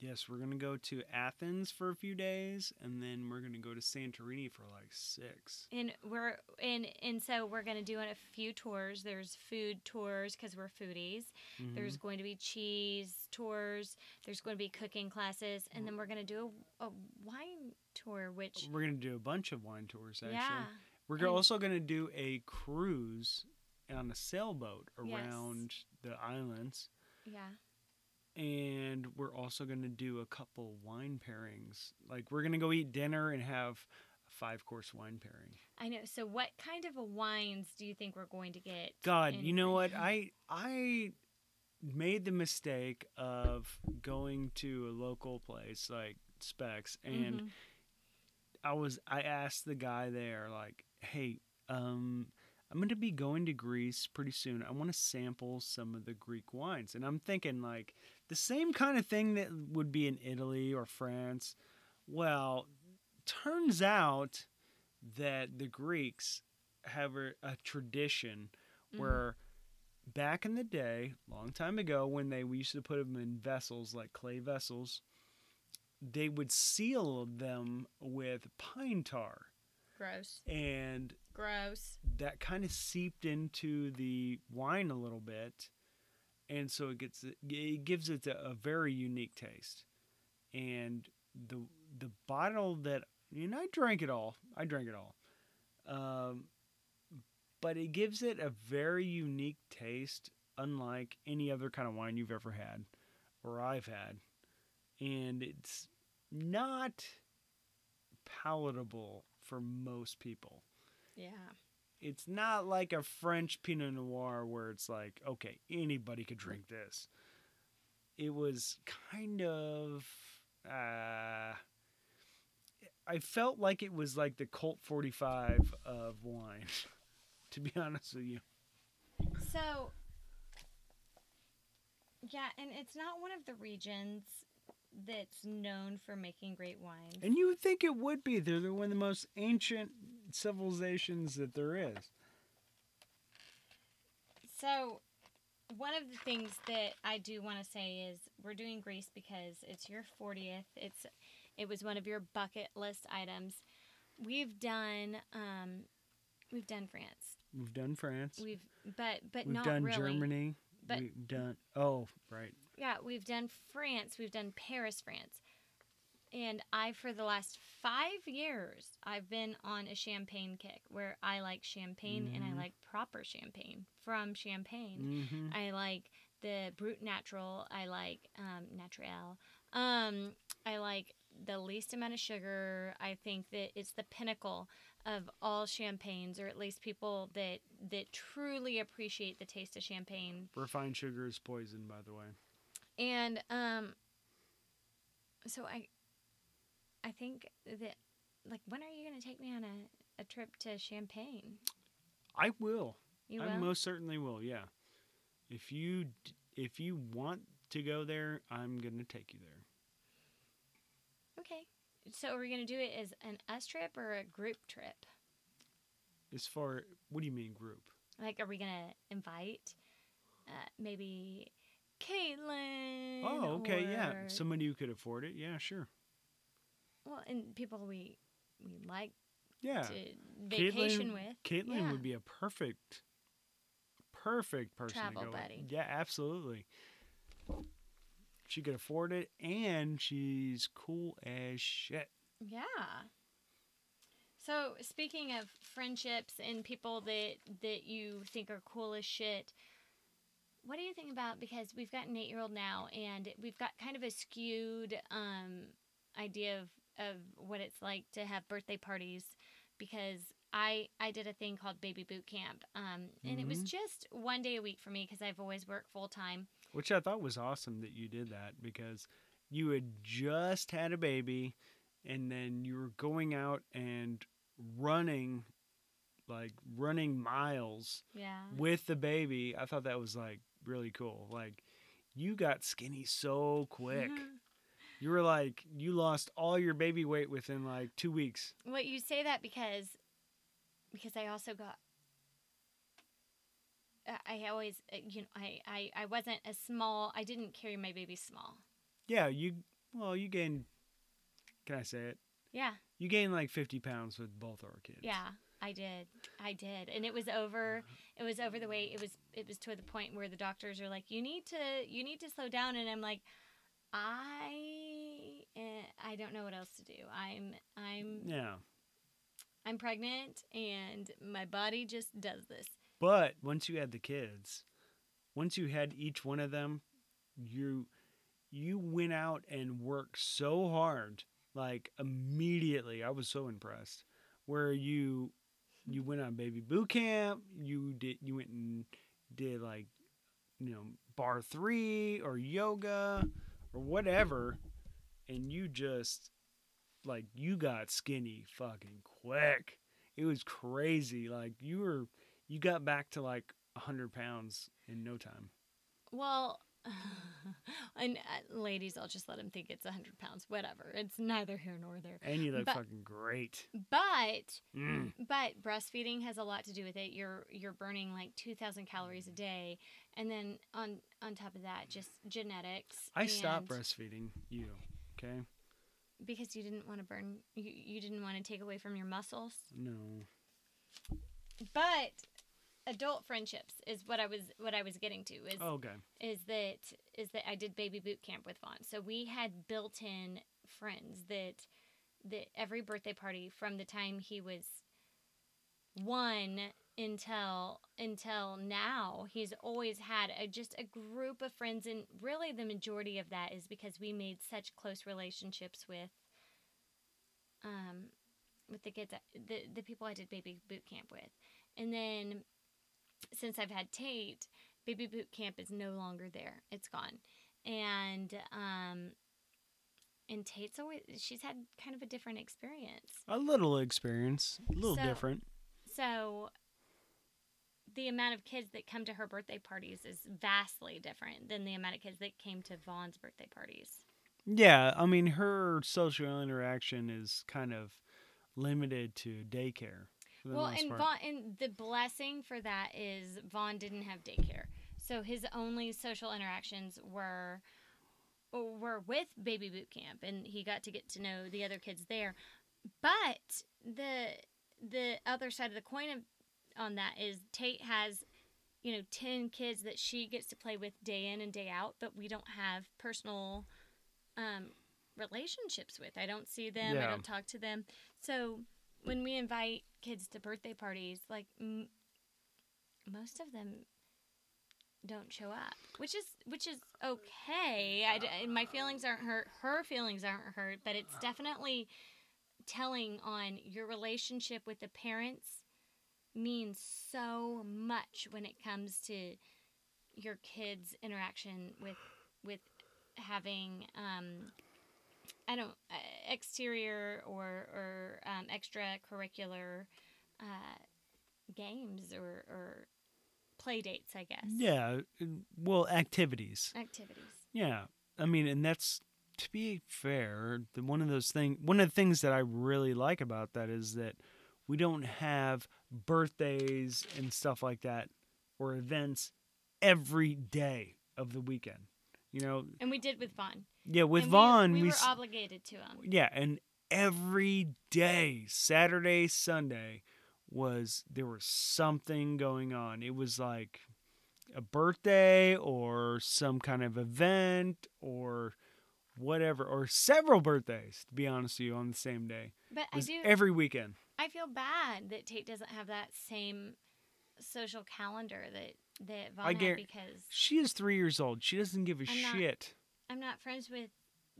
[SPEAKER 2] Yes, we're going to go to Athens for a few days and then we're going to go to Santorini for like six.
[SPEAKER 1] And we're and and so we're gonna do a few tours. There's food tours because we're foodies.
[SPEAKER 2] Mhm.
[SPEAKER 1] There's going to be cheese tours. There's going to be cooking classes, and then we're going to do a, a wine tour, which
[SPEAKER 2] We're going to do a bunch of wine tours actually.
[SPEAKER 1] yeah,
[SPEAKER 2] We're
[SPEAKER 1] and-
[SPEAKER 2] also going to do a cruise on a sailboat
[SPEAKER 1] Yes.
[SPEAKER 2] around the islands.
[SPEAKER 1] yeah,
[SPEAKER 2] and we're also going to do a couple wine pairings. Like we're going to go eat dinner and have a five course wine pairing.
[SPEAKER 1] I know. So, what kind of a wines do you think we're going to get?
[SPEAKER 2] God,
[SPEAKER 1] in
[SPEAKER 2] you know what? I I made the mistake of going to a local place like Spec's and
[SPEAKER 1] Mhm.
[SPEAKER 2] I was I asked the guy there like, "Hey, um I'm going to be going to Greece pretty soon. I want to sample some of the Greek wines." And I'm thinking like the same kind of thing that would be in Italy or France. Well, turns out that the Greeks have a, a tradition
[SPEAKER 1] Mhm.
[SPEAKER 2] where back in the day, long time ago, when they we used to put them in vessels like clay vessels, they would seal them with pine tar,
[SPEAKER 1] gross,
[SPEAKER 2] and
[SPEAKER 1] gross.
[SPEAKER 2] that kind of seeped into the wine a little bit, and so it gets it gives it a, a very unique taste, and the the bottle that and I drank it all, I drank it all, um, but it gives it a very unique taste, unlike any other kind of wine you've ever had, or I've had, and it's not palatable for most people
[SPEAKER 1] Yeah,
[SPEAKER 2] it's not like a French Pinot Noir where it's like, okay, anybody could drink this. It was kind of, uh, I felt like it was like the Colt 45 of wine, to be honest with you.
[SPEAKER 1] So, yeah, and it's not one of the regions that's known for making great wines.
[SPEAKER 2] And you would think it would be. They're one of the most ancient civilizations that there is.
[SPEAKER 1] So, one of the things that I do want to say is we're doing Greece because it's your 40th. It's it was one of your bucket list items. We've done um we've done France.
[SPEAKER 2] We've done France.
[SPEAKER 1] We've but but
[SPEAKER 2] We've
[SPEAKER 1] not
[SPEAKER 2] done
[SPEAKER 1] really.
[SPEAKER 2] Germany.
[SPEAKER 1] But-
[SPEAKER 2] We've done, oh, right.
[SPEAKER 1] Yeah, we've done France. We've done Paris, France. And I, for the last five years, I've been on a champagne kick where I like champagne and I
[SPEAKER 2] Mhm.
[SPEAKER 1] like proper champagne from Champagne.
[SPEAKER 2] hmm
[SPEAKER 1] I like the Brut Natural. I like um, Naturel. Um, I like the least amount of sugar. I think that it's the pinnacle of all champagnes, or at least people that that truly appreciate the taste of champagne.
[SPEAKER 2] Refined sugar is poison, by the way.
[SPEAKER 1] And um, so I, I think that like when are you going to take me on a, a trip to Champagne?
[SPEAKER 2] I will.
[SPEAKER 1] You
[SPEAKER 2] I
[SPEAKER 1] will.
[SPEAKER 2] most certainly will. Yeah. If you if you want to go there, I'm gonna take you there.
[SPEAKER 1] okay. So are we going to do it as an us trip or a group trip?
[SPEAKER 2] As far, what do you mean group?
[SPEAKER 1] Like, are we gonna invite uh, maybe Caitlin?
[SPEAKER 2] Oh, okay, yeah.
[SPEAKER 1] or-
[SPEAKER 2] Somebody who could afford it. Yeah, sure.
[SPEAKER 1] well, and people we we like
[SPEAKER 2] Yeah.
[SPEAKER 1] to vacation
[SPEAKER 2] Caitlin-
[SPEAKER 1] with.
[SPEAKER 2] Caitlin
[SPEAKER 1] yeah.
[SPEAKER 2] would be a perfect, perfect person
[SPEAKER 1] Travel
[SPEAKER 2] to go with.
[SPEAKER 1] buddy.
[SPEAKER 2] Yeah, absolutely. She could afford it, and she's cool as shit.
[SPEAKER 1] Yeah. So speaking of friendships and people that that you think are cool as shit, what do you think about because we've got an eight year old now and we've got kind of a skewed um, idea of, of what it's like to have birthday parties because I I did a thing called baby boot camp um, and it was
[SPEAKER 2] Mhm.
[SPEAKER 1] just one day a week for me because I've always worked full time.
[SPEAKER 2] Which I thought was awesome that you did that because you had just had a baby, and then you were going out and running, like running miles
[SPEAKER 1] Yeah.
[SPEAKER 2] with the baby. I thought that was like really cool. Like you got skinny so quick. You were like you lost all your baby weight within like two weeks.
[SPEAKER 1] Well, you say that because because I also got I- always uh, you know I, I I wasn't a small I didn't carry my baby small.
[SPEAKER 2] Yeah, you well you gained. Can I say it?
[SPEAKER 1] Yeah.
[SPEAKER 2] You gained like fifty pounds with both our kids.
[SPEAKER 1] Yeah, I did. I did. And it was over it was over the way It was it was to the point where the doctors are like you need to you need to slow down and I'm like I eh, I don't know what else to do. I'm I'm
[SPEAKER 2] Yeah.
[SPEAKER 1] I'm pregnant and my body just does this.
[SPEAKER 2] But once you had the kids, once you had each one of them, you you went out and worked so hard, like immediately. I was so impressed. Where you you went on baby boot camp, you did you went and did like you know Barre3 or yoga or whatever, and you just like you got skinny fucking quick. It was crazy. Like you were you got back to like 100 pounds in no time.
[SPEAKER 1] Well, and uh, ladies, I'll just let him think it's 100 pounds. Whatever. It's neither here nor there.
[SPEAKER 2] And you look
[SPEAKER 1] But-
[SPEAKER 2] fucking great.
[SPEAKER 1] But
[SPEAKER 2] Mm.
[SPEAKER 1] but breastfeeding has a lot to do with it. You're you're burning like 2,000 calories a day, and then on on top of that, just genetics.
[SPEAKER 2] I stopped breastfeeding you, okay?
[SPEAKER 1] because you didn't want to burn. You you didn't want to take away from your muscles.
[SPEAKER 2] No.
[SPEAKER 1] But adult friendships is what I was what I was getting to is
[SPEAKER 2] Okay.
[SPEAKER 1] is that is that I did baby boot camp with Vaughn. So we had built-in friends that that every birthday party from the time he was one until until now he's always had a, just a group of friends and really the majority of that is because we made such close relationships with um with the kids the the people I did baby boot camp with and then since I've had Tate baby boot camp is no longer there it's gone and um and Tate's always she's had kind of a different experience
[SPEAKER 2] A little experience, a little
[SPEAKER 1] So-
[SPEAKER 2] different.
[SPEAKER 1] so the amount of kids that come to her birthday parties is vastly different than the amount of kids that came to Vaughn's birthday parties.
[SPEAKER 2] Yeah, I mean her social interaction is kind of limited to daycare.
[SPEAKER 1] Well, and. Vaughn, and the blessing for that is Vaughn didn't have daycare, so his only social interactions were were with baby boot camp, and he got to get to know the other kids there. But the the other side of the coin of, on that is Tate has you know 10 kids that she gets to play with day in and day out but we don't have personal um, relationships with i don't see them
[SPEAKER 2] yeah.
[SPEAKER 1] i don't talk to them so when we invite kids to birthday parties like m- most of them don't show up which is which is okay. My feelings aren't hurt her feelings aren't hurt but it's definitely telling on your relationship with the parents means so much when it comes to your kids interaction with with having um i don't uh, exterior or or um, extracurricular uh games or or play dates i guess
[SPEAKER 2] Yeah, well, activities.
[SPEAKER 1] activities
[SPEAKER 2] Yeah, I mean, and that's to be fair. The one of those thing, one of the things that I really like about that is that we don't have birthdays and stuff like that or events every day of the weekend. You know,
[SPEAKER 1] And we did with Vaughn.
[SPEAKER 2] Yeah, with
[SPEAKER 1] And
[SPEAKER 2] Vaughn,
[SPEAKER 1] we,
[SPEAKER 2] we,
[SPEAKER 1] we were
[SPEAKER 2] s-
[SPEAKER 1] obligated to him.
[SPEAKER 2] yeah, and every day, Saturday, Sunday, was there was something going on. It was like a birthday or some kind of event or whatever, or several birthdays, to be honest with you, on the same day.
[SPEAKER 1] But I do.
[SPEAKER 2] every weekend.
[SPEAKER 1] I feel bad that Tate doesn't have that same social calendar that that Vaughn
[SPEAKER 2] I
[SPEAKER 1] had because
[SPEAKER 2] She is three years old. She doesn't give a
[SPEAKER 1] I'm
[SPEAKER 2] shit.
[SPEAKER 1] I'm not friends with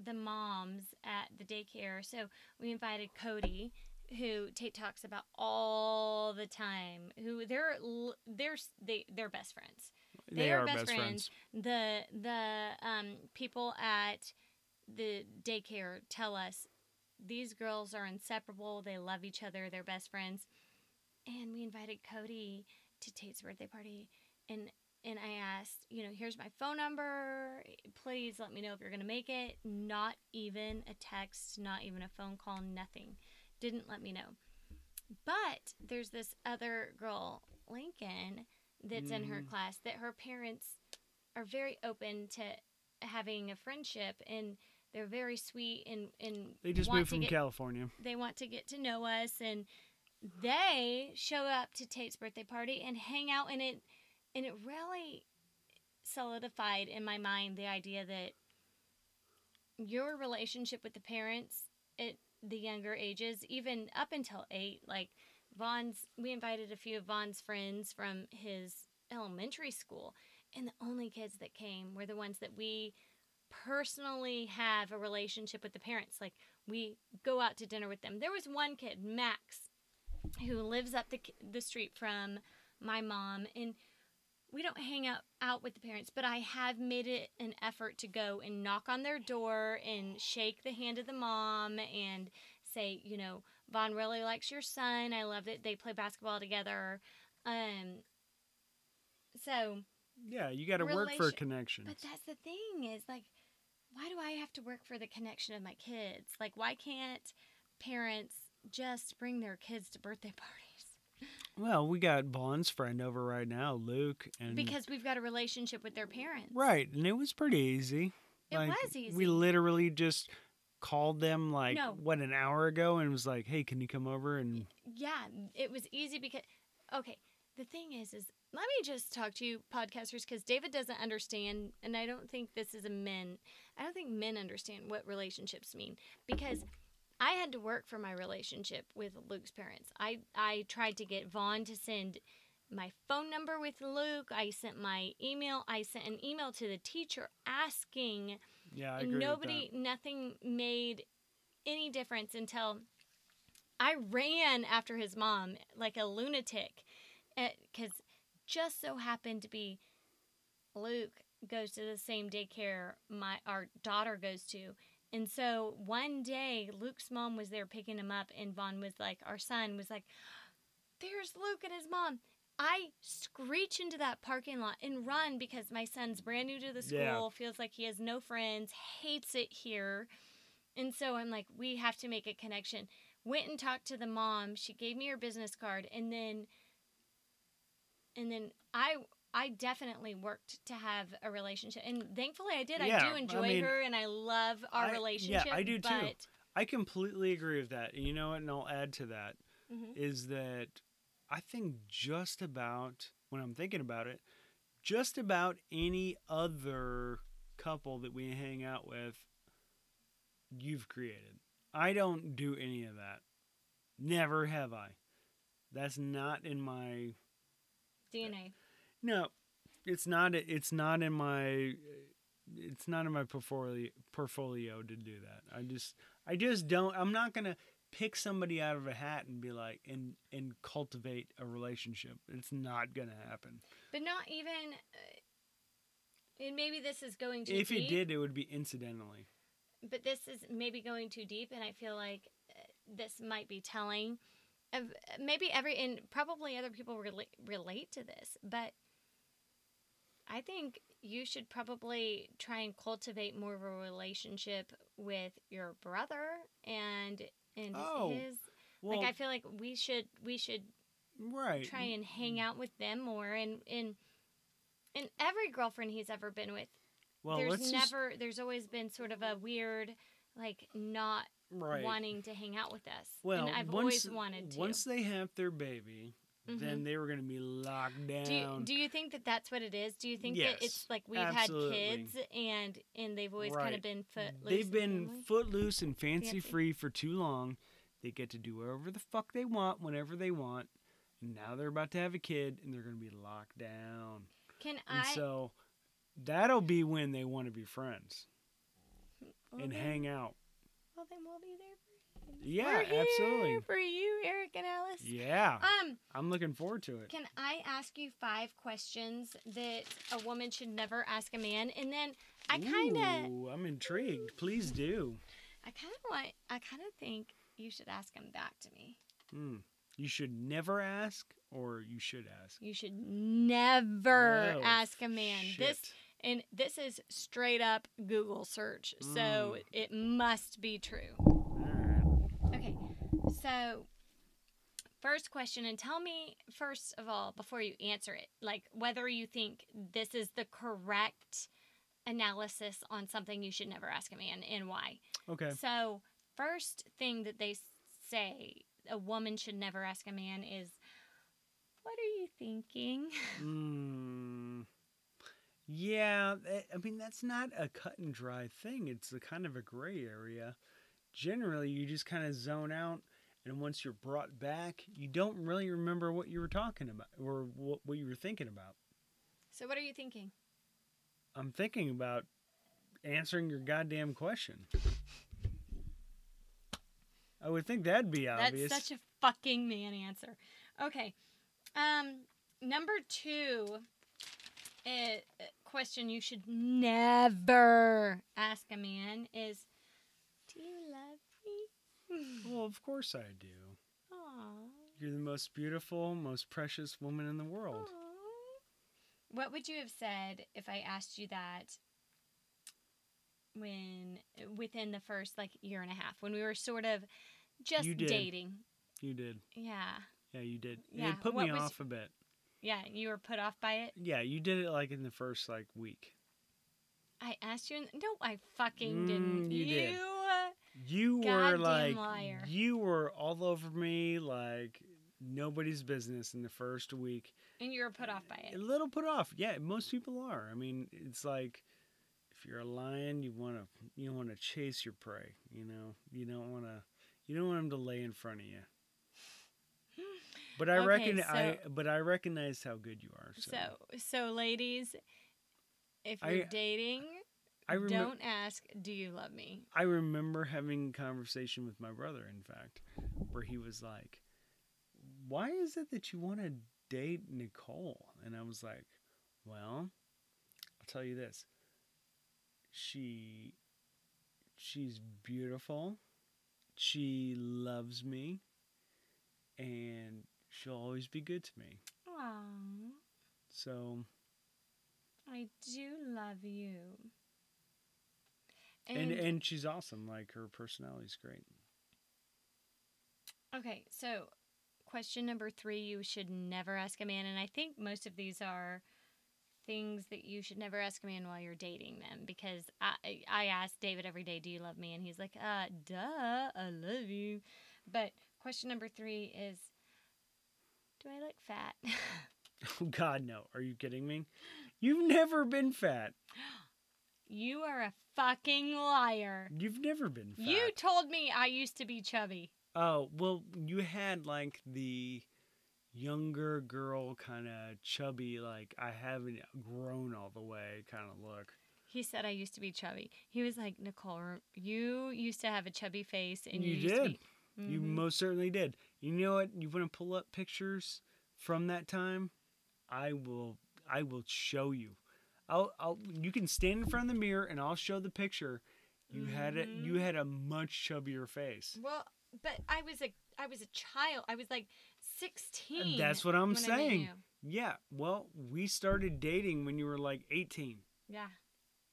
[SPEAKER 1] the moms at the daycare. So we invited Cody, who Tate talks about all the time. Who they're they're they they're best friends.
[SPEAKER 2] They,
[SPEAKER 1] They are
[SPEAKER 2] are
[SPEAKER 1] best
[SPEAKER 2] best friends.
[SPEAKER 1] The the um people at the daycare tell us these girls are inseparable. They love each other. They're best friends. And we invited Cody to Tate's birthday party, and and I asked, you know, here's my phone number. Please let me know if you're gonna make it. Not even a text, not even a phone call, nothing. Didn't let me know. But there's this other girl, Lincoln, that's in her
[SPEAKER 2] Mhm.
[SPEAKER 1] class that her parents are very open to having a friendship and they're very sweet and and
[SPEAKER 2] They just moved from
[SPEAKER 1] get,
[SPEAKER 2] California.
[SPEAKER 1] they want to get to know us and they show up to Tate's birthday party and hang out and it and it really solidified in my mind the idea that your relationship with the parents at the younger ages, even up until eight, like Vaughn's, we invited a few of Vaughn's friends from his elementary school, and the only kids that came were the ones that we personally have a relationship with the parents. Like we go out to dinner with them. There was one kid, Max, who lives up the the street from my mom, and we don't hang out out with the parents, but I have made it an effort to go and knock on their door and shake the hand of the mom and say, you know, Vaughn really likes your son. I love that they play basketball together. Um, so
[SPEAKER 2] Yeah, you got to work for
[SPEAKER 1] Relation-
[SPEAKER 2] connections.
[SPEAKER 1] but that's the thing is like, why do I have to work for the connection of my kids? Like, why can't parents just bring their kids to birthday parties?
[SPEAKER 2] Well, we got Vaughn's friend over right now, Luke, and
[SPEAKER 1] Because we've got a relationship with their parents.
[SPEAKER 2] right, and it was pretty easy.
[SPEAKER 1] It
[SPEAKER 2] Like,
[SPEAKER 1] was easy.
[SPEAKER 2] We literally just called them like
[SPEAKER 1] No.
[SPEAKER 2] what an hour ago and was like, "Hey, can you come over?" And
[SPEAKER 1] yeah, it was easy because okay, the thing is is let me just talk to you podcasters cuz David doesn't understand and I don't think this is a men. I don't think men understand what relationships mean because I had to work for my relationship with Luke's parents. I I tried to get Vaughn to send my phone number with Luke. I sent my email. I sent an email to the teacher asking
[SPEAKER 2] yeah, I agree
[SPEAKER 1] nobody nothing made any difference until i ran after his mom like a lunatic eh, because just so happened to be luke goes to the same daycare my our daughter goes to and so one day luke's mom was there picking him up and vaughn was like our son was like there's luke and his mom I screech into that parking lot and run because my son's brand new to the school,
[SPEAKER 2] Yeah.
[SPEAKER 1] feels like he has no friends, hates it here. And so I'm like, we have to make a connection. Went and talked to the mom. She gave me her business card and then and then I I definitely worked to have a relationship. And thankfully I did. I
[SPEAKER 2] Yeah,
[SPEAKER 1] do
[SPEAKER 2] I
[SPEAKER 1] enjoy
[SPEAKER 2] mean,
[SPEAKER 1] her and I love our
[SPEAKER 2] I- yeah,
[SPEAKER 1] relationship.
[SPEAKER 2] I do too. I completely agree with that. And you know what? And I'll add to that is
[SPEAKER 1] Mhm.
[SPEAKER 2] that I think just about when I'm thinking about it, just about any other couple that we hang out with, you've created. I don't do any of that. Never have I. That's not in my
[SPEAKER 1] DNA.
[SPEAKER 2] No. It's not. It's not in my. It's not in my portfolio portfolio to do that. I just. I just don't. I'm not gonna pick somebody out of a hat and be like and and cultivate a relationship. It's not gonna happen.
[SPEAKER 1] But not even uh, and maybe this is going too
[SPEAKER 2] if
[SPEAKER 1] deep.
[SPEAKER 2] it did, it would be incidentally.
[SPEAKER 1] but this is maybe going too deep and i feel like uh, this might be telling maybe every and probably other people relate relate to this but i think you should probably try and cultivate more of a relationship with your brother and and
[SPEAKER 2] Oh.
[SPEAKER 1] his
[SPEAKER 2] Well,
[SPEAKER 1] like I feel like we should we should
[SPEAKER 2] right.
[SPEAKER 1] try and hang mm. out with them more and and and every girlfriend he's ever been with
[SPEAKER 2] well,
[SPEAKER 1] there's
[SPEAKER 2] let's just-
[SPEAKER 1] never there's always been sort of a weird like not
[SPEAKER 2] right.
[SPEAKER 1] wanting to hang out with us
[SPEAKER 2] Well,
[SPEAKER 1] and i've
[SPEAKER 2] once,
[SPEAKER 1] always wanted to
[SPEAKER 2] Once they have their baby, then
[SPEAKER 1] Mhm.
[SPEAKER 2] they were going to be locked down.
[SPEAKER 1] do you, do you think that that's what it is do you think
[SPEAKER 2] Yes,
[SPEAKER 1] that it's like we've
[SPEAKER 2] absolutely.
[SPEAKER 1] had kids and and they've always kind of been foot
[SPEAKER 2] They've been footloose and fancy
[SPEAKER 1] Fancy.
[SPEAKER 2] free for too long. They get to do whatever the fuck they want whenever they want. And now they're about to have a kid and they're going to be locked down.
[SPEAKER 1] can
[SPEAKER 2] And
[SPEAKER 1] i
[SPEAKER 2] so that'll be when they want to be friends
[SPEAKER 1] well,
[SPEAKER 2] and
[SPEAKER 1] then,
[SPEAKER 2] hang out.
[SPEAKER 1] well then we'll be there.
[SPEAKER 2] Yeah,
[SPEAKER 1] We're here
[SPEAKER 2] absolutely.
[SPEAKER 1] for you eric and alice
[SPEAKER 2] Yeah.
[SPEAKER 1] um
[SPEAKER 2] I'm looking forward to it.
[SPEAKER 1] Can I ask you five questions that a woman should never ask a man? And then I kind of,
[SPEAKER 2] I'm intrigued. Please do.
[SPEAKER 1] I kind of want, I kind of think you should ask them back to me.
[SPEAKER 2] Hmm. You should never ask, or you should ask.
[SPEAKER 1] You should never
[SPEAKER 2] Oh,
[SPEAKER 1] ask a man this, and this is straight up Google search, so
[SPEAKER 2] Mm.
[SPEAKER 1] it must be true.
[SPEAKER 2] All right.
[SPEAKER 1] Okay, so first question, and tell me first of all before you answer it, like whether you think this is the correct analysis on something you should never ask a man and why.
[SPEAKER 2] Okay.
[SPEAKER 1] So, first thing that they say a woman should never ask a man is, "What are you thinking?"
[SPEAKER 2] Mm, yeah, I mean that's not a cut and dry thing. It's a kind of a gray area. Generally, you just kind of zone out, and once you're brought back, you don't really remember what you were talking about or what, what you were thinking about.
[SPEAKER 1] So, what are you thinking?
[SPEAKER 2] I'm thinking about answering your goddamn question. I would think that'd be obvious.
[SPEAKER 1] That's such a fucking man answer. Okay. Um, number two uh, question you should never ask a man is, "Do you love me?"
[SPEAKER 2] Well, of course I do.
[SPEAKER 1] Aww.
[SPEAKER 2] You're the most beautiful, most precious woman in the world.
[SPEAKER 1] Aw. What would you have said if I asked you that when within the first like year and a half when we were sort of just
[SPEAKER 2] You did.
[SPEAKER 1] dating?
[SPEAKER 2] You did.
[SPEAKER 1] Yeah.
[SPEAKER 2] Yeah, you did.
[SPEAKER 1] Yeah,
[SPEAKER 2] It put
[SPEAKER 1] what
[SPEAKER 2] me
[SPEAKER 1] was-
[SPEAKER 2] off a bit.
[SPEAKER 1] Yeah, you were put off by it.
[SPEAKER 2] Yeah, you did it like in the first like week.
[SPEAKER 1] I asked you and no, I fucking
[SPEAKER 2] Mm,
[SPEAKER 1] didn't.
[SPEAKER 2] you did. You were like
[SPEAKER 1] liar.
[SPEAKER 2] you were all over me like nobody's business in the first week.
[SPEAKER 1] and you were put off by it.
[SPEAKER 2] A little put off. Yeah, most people are. I mean, it's like if you're a lion, you want to you don't want to chase your prey, you know. You don't want to you don't want them to lay in front of you. But I
[SPEAKER 1] Okay,
[SPEAKER 2] reckon I but I recognize how good you are. So,
[SPEAKER 1] So, so ladies, if you're dating,
[SPEAKER 2] I remember
[SPEAKER 1] don't ask, "Do you love me?"
[SPEAKER 2] I remember having a conversation with my brother, in fact, where he was like, Why is it that you want to date Nicole? And I was like, Well, I'll tell you this. She she's beautiful. She loves me. And she'll always be good to me.
[SPEAKER 1] Aww.
[SPEAKER 2] So
[SPEAKER 1] I do love you.
[SPEAKER 2] And and she's awesome. Like her personality's great.
[SPEAKER 1] okay, so question number three you should never ask a man, and I think most of these are things that you should never ask a man while you're dating them because I I ask David every day, "Do you love me?" and he's like, "Uh, duh, I love you." But question number three is, "Do I look fat?"
[SPEAKER 2] Oh God, no! Are you kidding me? You've never been fat.
[SPEAKER 1] you are a fucking liar.
[SPEAKER 2] You've never been fat.
[SPEAKER 1] You told me I used to be chubby.
[SPEAKER 2] Oh well, you had like the younger girl kind of chubby, like I haven't grown all the way kind of look.
[SPEAKER 1] He said I used to be chubby. He was like, Nicole, you used to have a chubby face, and you,
[SPEAKER 2] You
[SPEAKER 1] used to
[SPEAKER 2] did.
[SPEAKER 1] be-
[SPEAKER 2] You
[SPEAKER 1] Mhm.
[SPEAKER 2] most certainly did. You know what? You want to pull up pictures from that time? I will. I will show you. I'll. I'll. You can stand in front of the mirror and I'll show the picture. You had it. You
[SPEAKER 1] mm-hmm.
[SPEAKER 2] had a much chubbier face.
[SPEAKER 1] Well, but I was a I was a child. I was like sixteen.
[SPEAKER 2] that's what I'm
[SPEAKER 1] when I met
[SPEAKER 2] saying. Yeah. Well, we started dating when you were like 18.
[SPEAKER 1] Yeah.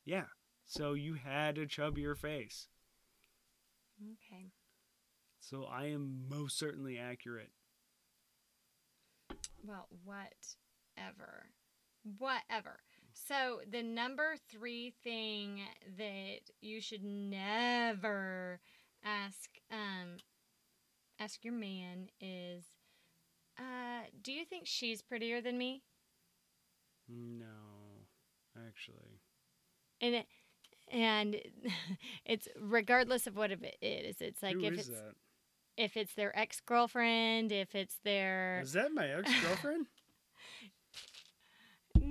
[SPEAKER 2] Yeah. So you had a chubbier face.
[SPEAKER 1] Okay.
[SPEAKER 2] So I am most certainly accurate.
[SPEAKER 1] Well, whatever. Whatever. So, the number three thing that you should never ask um, ask your man is uh, do you think she's prettier than me?
[SPEAKER 2] No, actually.
[SPEAKER 1] And it, and it's regardless of what it is. It's like
[SPEAKER 2] Who
[SPEAKER 1] if it's
[SPEAKER 2] that?
[SPEAKER 1] if it's their ex girlfriend, if it's their
[SPEAKER 2] Is that my ex girlfriend?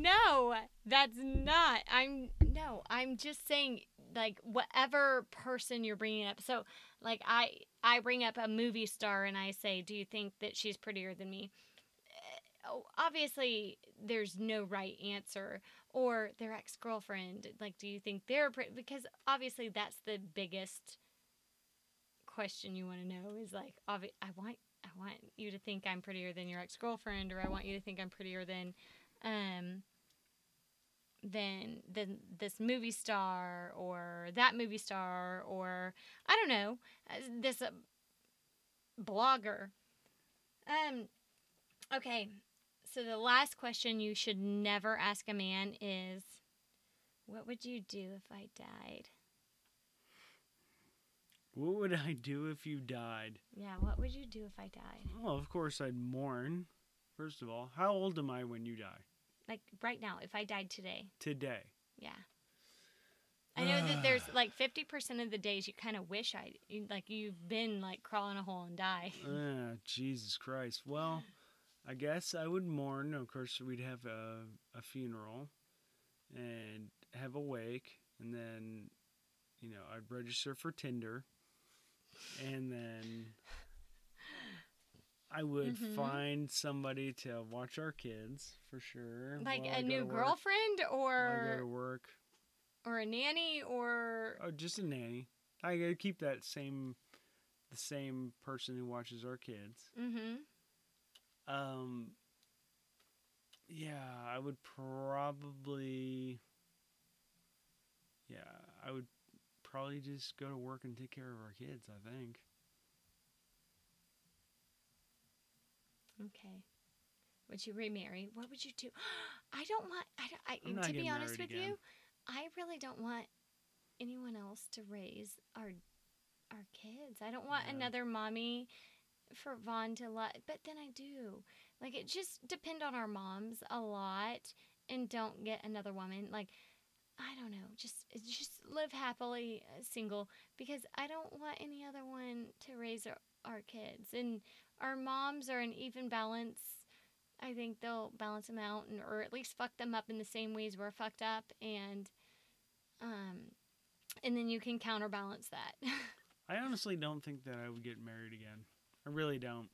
[SPEAKER 1] No, that's not. I'm no, I'm just saying like whatever person you're bringing up. So, like I I bring up a movie star and I say, "Do you think that she's prettier than me?" Eh, Oh, obviously there's no right answer or their ex-girlfriend. Like, do you think they're pretty because obviously that's the biggest question you want to know is like obvi- I want I want you to think I'm prettier than your ex-girlfriend or I want you to think I'm prettier than um than than this movie star or that movie star or I don't know uh, this uh, blogger. Um okay. So the last question you should never ask a man is what would you do if I died?
[SPEAKER 2] what would I do if you died?
[SPEAKER 1] Yeah, what would you do if I died?
[SPEAKER 2] Well, of course I'd mourn. First of all, how old am I when you die?
[SPEAKER 1] Like right now, if I died today.
[SPEAKER 2] Today.
[SPEAKER 1] Yeah. I know that there's like 50% of the days you kind of wish I like you've been like crawling a hole and die.
[SPEAKER 2] Ah, Jesus Christ. Well, I guess I would mourn. Of course, we'd have a, a funeral and have a wake, and then, you know, I'd register for Tinder, and then I would
[SPEAKER 1] Mhm.
[SPEAKER 2] find somebody to watch our kids for sure.
[SPEAKER 1] Like a new girlfriend
[SPEAKER 2] I go to
[SPEAKER 1] or
[SPEAKER 2] work.
[SPEAKER 1] or a nanny or
[SPEAKER 2] Oh, just a nanny. I gotta keep that same, the same person who watches our kids.
[SPEAKER 1] mhm.
[SPEAKER 2] Um. Yeah, I would probably. Yeah, I would probably just go to work and take care of our kids. I think.
[SPEAKER 1] Okay. Would you remarry? What would you do? I don't want. I don't. I, to be honest with
[SPEAKER 2] again.
[SPEAKER 1] you, I really don't want anyone else to raise our our kids. I don't want
[SPEAKER 2] Yeah.
[SPEAKER 1] another mommy for Vaughn to love. But then I do. Like it just depend on our moms a lot, and don't get another woman. Like I don't know. Just just live happily uh, single because I don't want any other one to raise our, our kids. And our moms are an even balance. I think they'll balance them out, and or at least fuck them up in the same ways we're fucked up, and um, and then you can counterbalance that.
[SPEAKER 2] I honestly don't think that I would get married again. I really don't.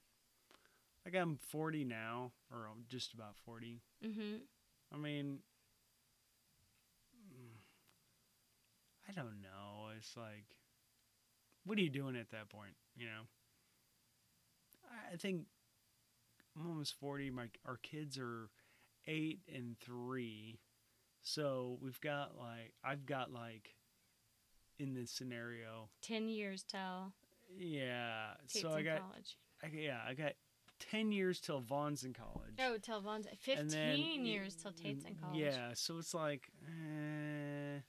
[SPEAKER 2] Like I'm 40 now, or I'm just about 40.
[SPEAKER 1] mm-hmm.
[SPEAKER 2] I mean, mm, I don't know. It's like, what are you doing at that point? You know, I- think I'm almost forty. My our kids are eight and three, so we've got like I've got like in this scenario,
[SPEAKER 1] Ten years till
[SPEAKER 2] yeah.
[SPEAKER 1] Tate's
[SPEAKER 2] so I got,
[SPEAKER 1] college.
[SPEAKER 2] I, yeah, I got ten years till Vaughn's in college.
[SPEAKER 1] Oh, till Vaughn's fifteen
[SPEAKER 2] then-
[SPEAKER 1] years till Tate's in college.
[SPEAKER 2] Yeah, so it's like, eh,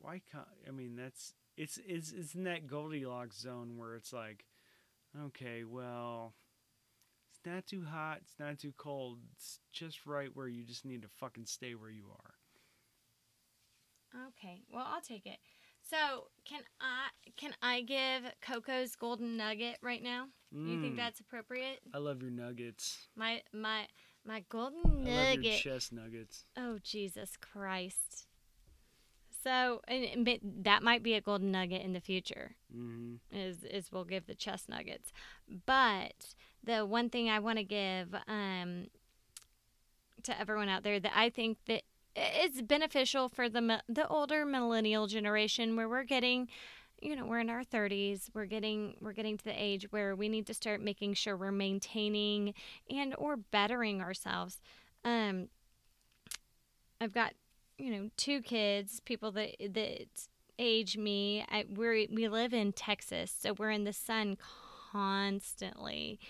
[SPEAKER 2] why can't? I mean, that's it's it's it's in that Goldilocks zone where it's like, okay, well, it's not too hot, it's not too cold, it's just right where you just need to fucking stay where you are.
[SPEAKER 1] Okay. Well, I'll take it. So, can I can I give Coco's golden nugget right now? You think
[SPEAKER 2] Mm,
[SPEAKER 1] that's appropriate?
[SPEAKER 2] I love your nuggets.
[SPEAKER 1] My my my golden
[SPEAKER 2] I love your
[SPEAKER 1] nugget.
[SPEAKER 2] chest nuggets.
[SPEAKER 1] Oh Jesus Christ! So, and, and that might be a golden nugget in the future.
[SPEAKER 2] hmm
[SPEAKER 1] Is is we'll give the chest nuggets, but the one thing I want to give um to everyone out there that I think that is beneficial for the the older millennial generation where we're getting you know we're in our 30s we're getting we're getting to the age where we need to start making sure we're maintaining and or bettering ourselves um i've got you know two kids people that that age me. I, we we live in Texas, so we're in the sun constantly,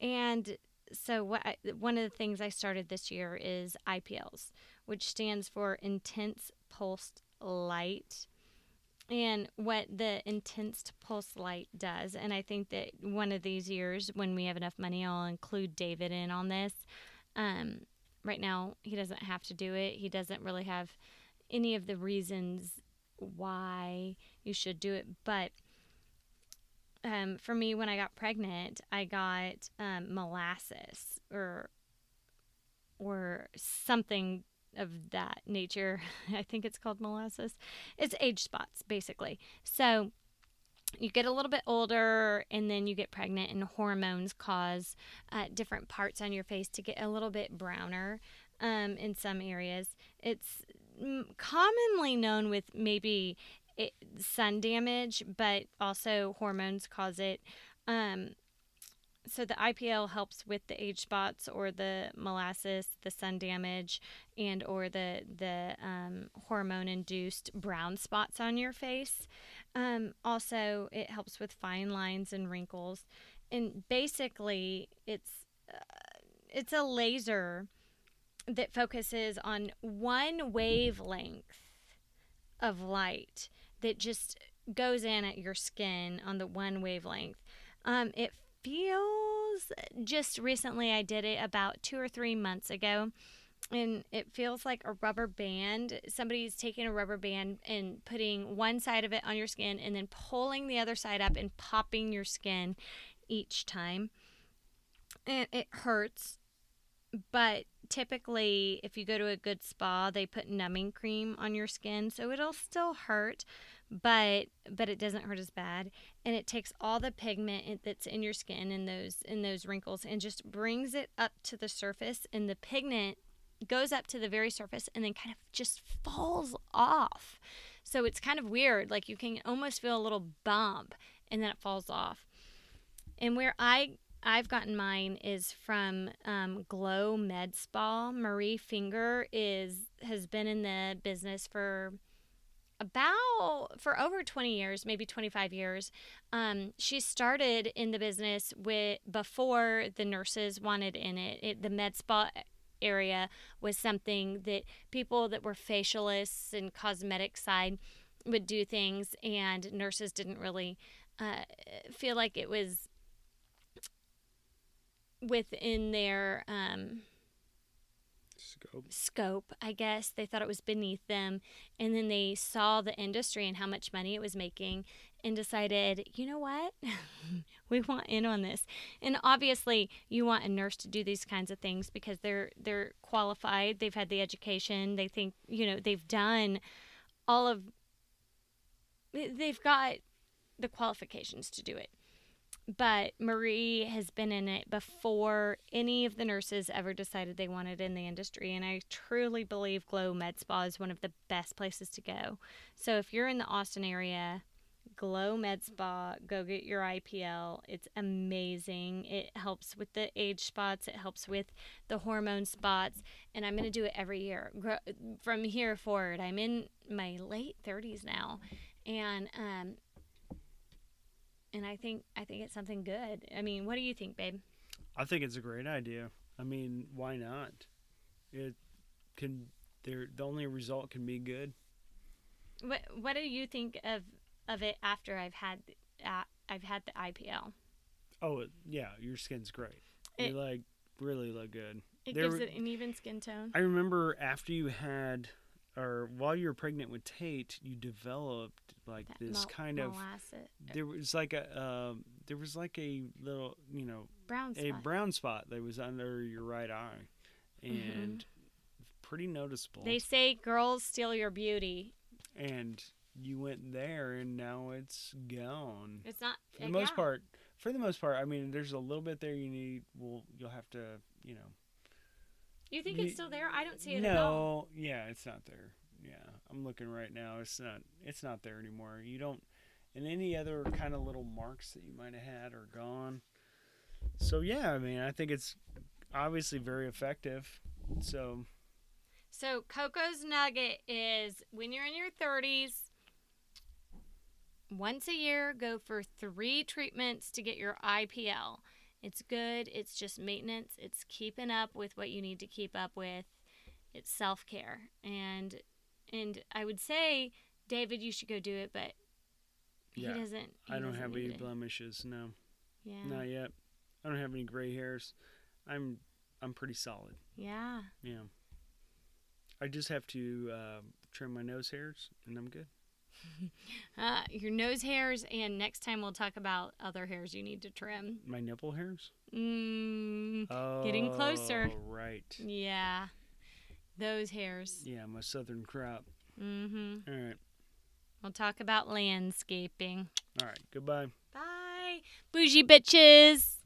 [SPEAKER 1] and so what I, one of the things I started this year is IPLs, which stands for intense pulsed light. And what the intense pulse light does, and I think that one of these years, when we have enough money, I'll include David in on this. Um, right now, he doesn't have to do it. He doesn't really have any of the reasons why you should do it, but um, for me, when I got pregnant, I got um, molasses or or something of that nature. I think it's called molasses. It's age spots, basically. So you get a little bit older and then you get pregnant, and hormones cause uh, different parts on your face to get a little bit browner um, in some areas. It's commonly known with maybe it, sun damage, but also hormones cause it. Um, so the IPL helps with the age spots or the molasses, the sun damage, and or the the um, hormone induced brown spots on your face. Um, also, it helps with fine lines and wrinkles, and basically, it's uh, it's a laser that focuses on one wavelength of light that just goes in at your skin on the one wavelength. Um, it feels just recently, I did it about two or three months ago. And it feels like a rubber band. Somebody's taking a rubber band and putting one side of it on your skin and then pulling the other side up and popping your skin each time. And it hurts, but typically if you go to a good spa they put numbing cream on your skin so it'll still hurt but but it doesn't hurt as bad and it takes all the pigment that's in your skin and those in those wrinkles and just brings it up to the surface and the pigment goes up to the very surface and then kind of just falls off. So it's kind of weird like you can almost feel a little bump and then it falls off. And where i I've gotten mine is from um, Glow Med Spa. Marie Finger is has been in the business for about for over 20 years maybe 25 years. Um, she started in the business with before the nurses wanted in it, it the med spa area was something that people that were facialists and cosmetic side would do things and nurses didn't really uh, feel like it was within their um,
[SPEAKER 2] scope.
[SPEAKER 1] scope, I guess. They thought it was beneath them. And then they saw the industry and how much money it was making and decided, you know what? we want in on this. And obviously, you want a nurse to do these kinds of things because they're they're qualified, they've had the education, they think, you know, they've done all of they've got the qualifications to do it but Marie has been in it before any of the nurses ever decided they wanted in the industry. And I truly believe Glow Med Spa is one of the best places to go. So if you're in the Austin area, Glow Med Spa, go get your IPL. It's amazing. It helps with the age spots, it helps with the hormone spots. And I'm going to do it every year from here forward. I'm in my late 30s now. And um, and I think I think it's something good. I mean, what do you think, babe?
[SPEAKER 2] I think it's a great idea. I mean, why not? It can there the only result can be good.
[SPEAKER 1] What what do you think of of it after I've had uh, I've had the IPL?
[SPEAKER 2] Oh, yeah, your skin's great. It, you like really look good.
[SPEAKER 1] It there, gives it an even skin tone.
[SPEAKER 2] I remember after you had or while you were pregnant with Tate, you developed like that this kind of there was like a um, there was like a little you know
[SPEAKER 1] brown
[SPEAKER 2] spot. a brown spot that was under your right eye, mm-hmm. and mm-hmm. pretty noticeable.
[SPEAKER 1] They say girls steal your beauty,
[SPEAKER 2] and you went there, and now it's gone.
[SPEAKER 1] It's not
[SPEAKER 2] for uh, the most yeah. part. For the most part, I mean, there's a little bit there you need. Well, you'll have to, you know
[SPEAKER 1] you think it's still there? I don't see it
[SPEAKER 2] no,
[SPEAKER 1] at all.
[SPEAKER 2] yeah, it's not there. Yeah, I'm looking right now. It's not. It's not there anymore. You don't. And any other kind of little marks that you might have had are gone. So yeah, I mean, I think it's obviously very effective. So.
[SPEAKER 1] So Coco's nugget is when you're in your 30s, once a year, go for three treatments to get your IPL. It's good. It's just maintenance. It's keeping up with what you need to keep up with. It's self care, and and I would say, David, you should go do it, but
[SPEAKER 2] Yeah,
[SPEAKER 1] he doesn't. he
[SPEAKER 2] I don't
[SPEAKER 1] doesn't
[SPEAKER 2] have any
[SPEAKER 1] it.
[SPEAKER 2] blemishes. No,
[SPEAKER 1] Yeah.
[SPEAKER 2] not yet. I don't have any gray hairs. I'm I'm pretty solid.
[SPEAKER 1] Yeah.
[SPEAKER 2] Yeah. I just have to uh, trim my nose hairs, and I'm good.
[SPEAKER 1] Uh, your nose hairs, and next time we'll talk about other hairs you need to trim.
[SPEAKER 2] My nipple hairs.
[SPEAKER 1] Mm,
[SPEAKER 2] Oh,
[SPEAKER 1] Getting closer.
[SPEAKER 2] Right.
[SPEAKER 1] yeah. Those hairs.
[SPEAKER 2] Yeah, my southern crop.
[SPEAKER 1] Mm-hmm.
[SPEAKER 2] All right.
[SPEAKER 1] We'll talk about landscaping.
[SPEAKER 2] All right. Goodbye.
[SPEAKER 1] Bye. Bougie bitches.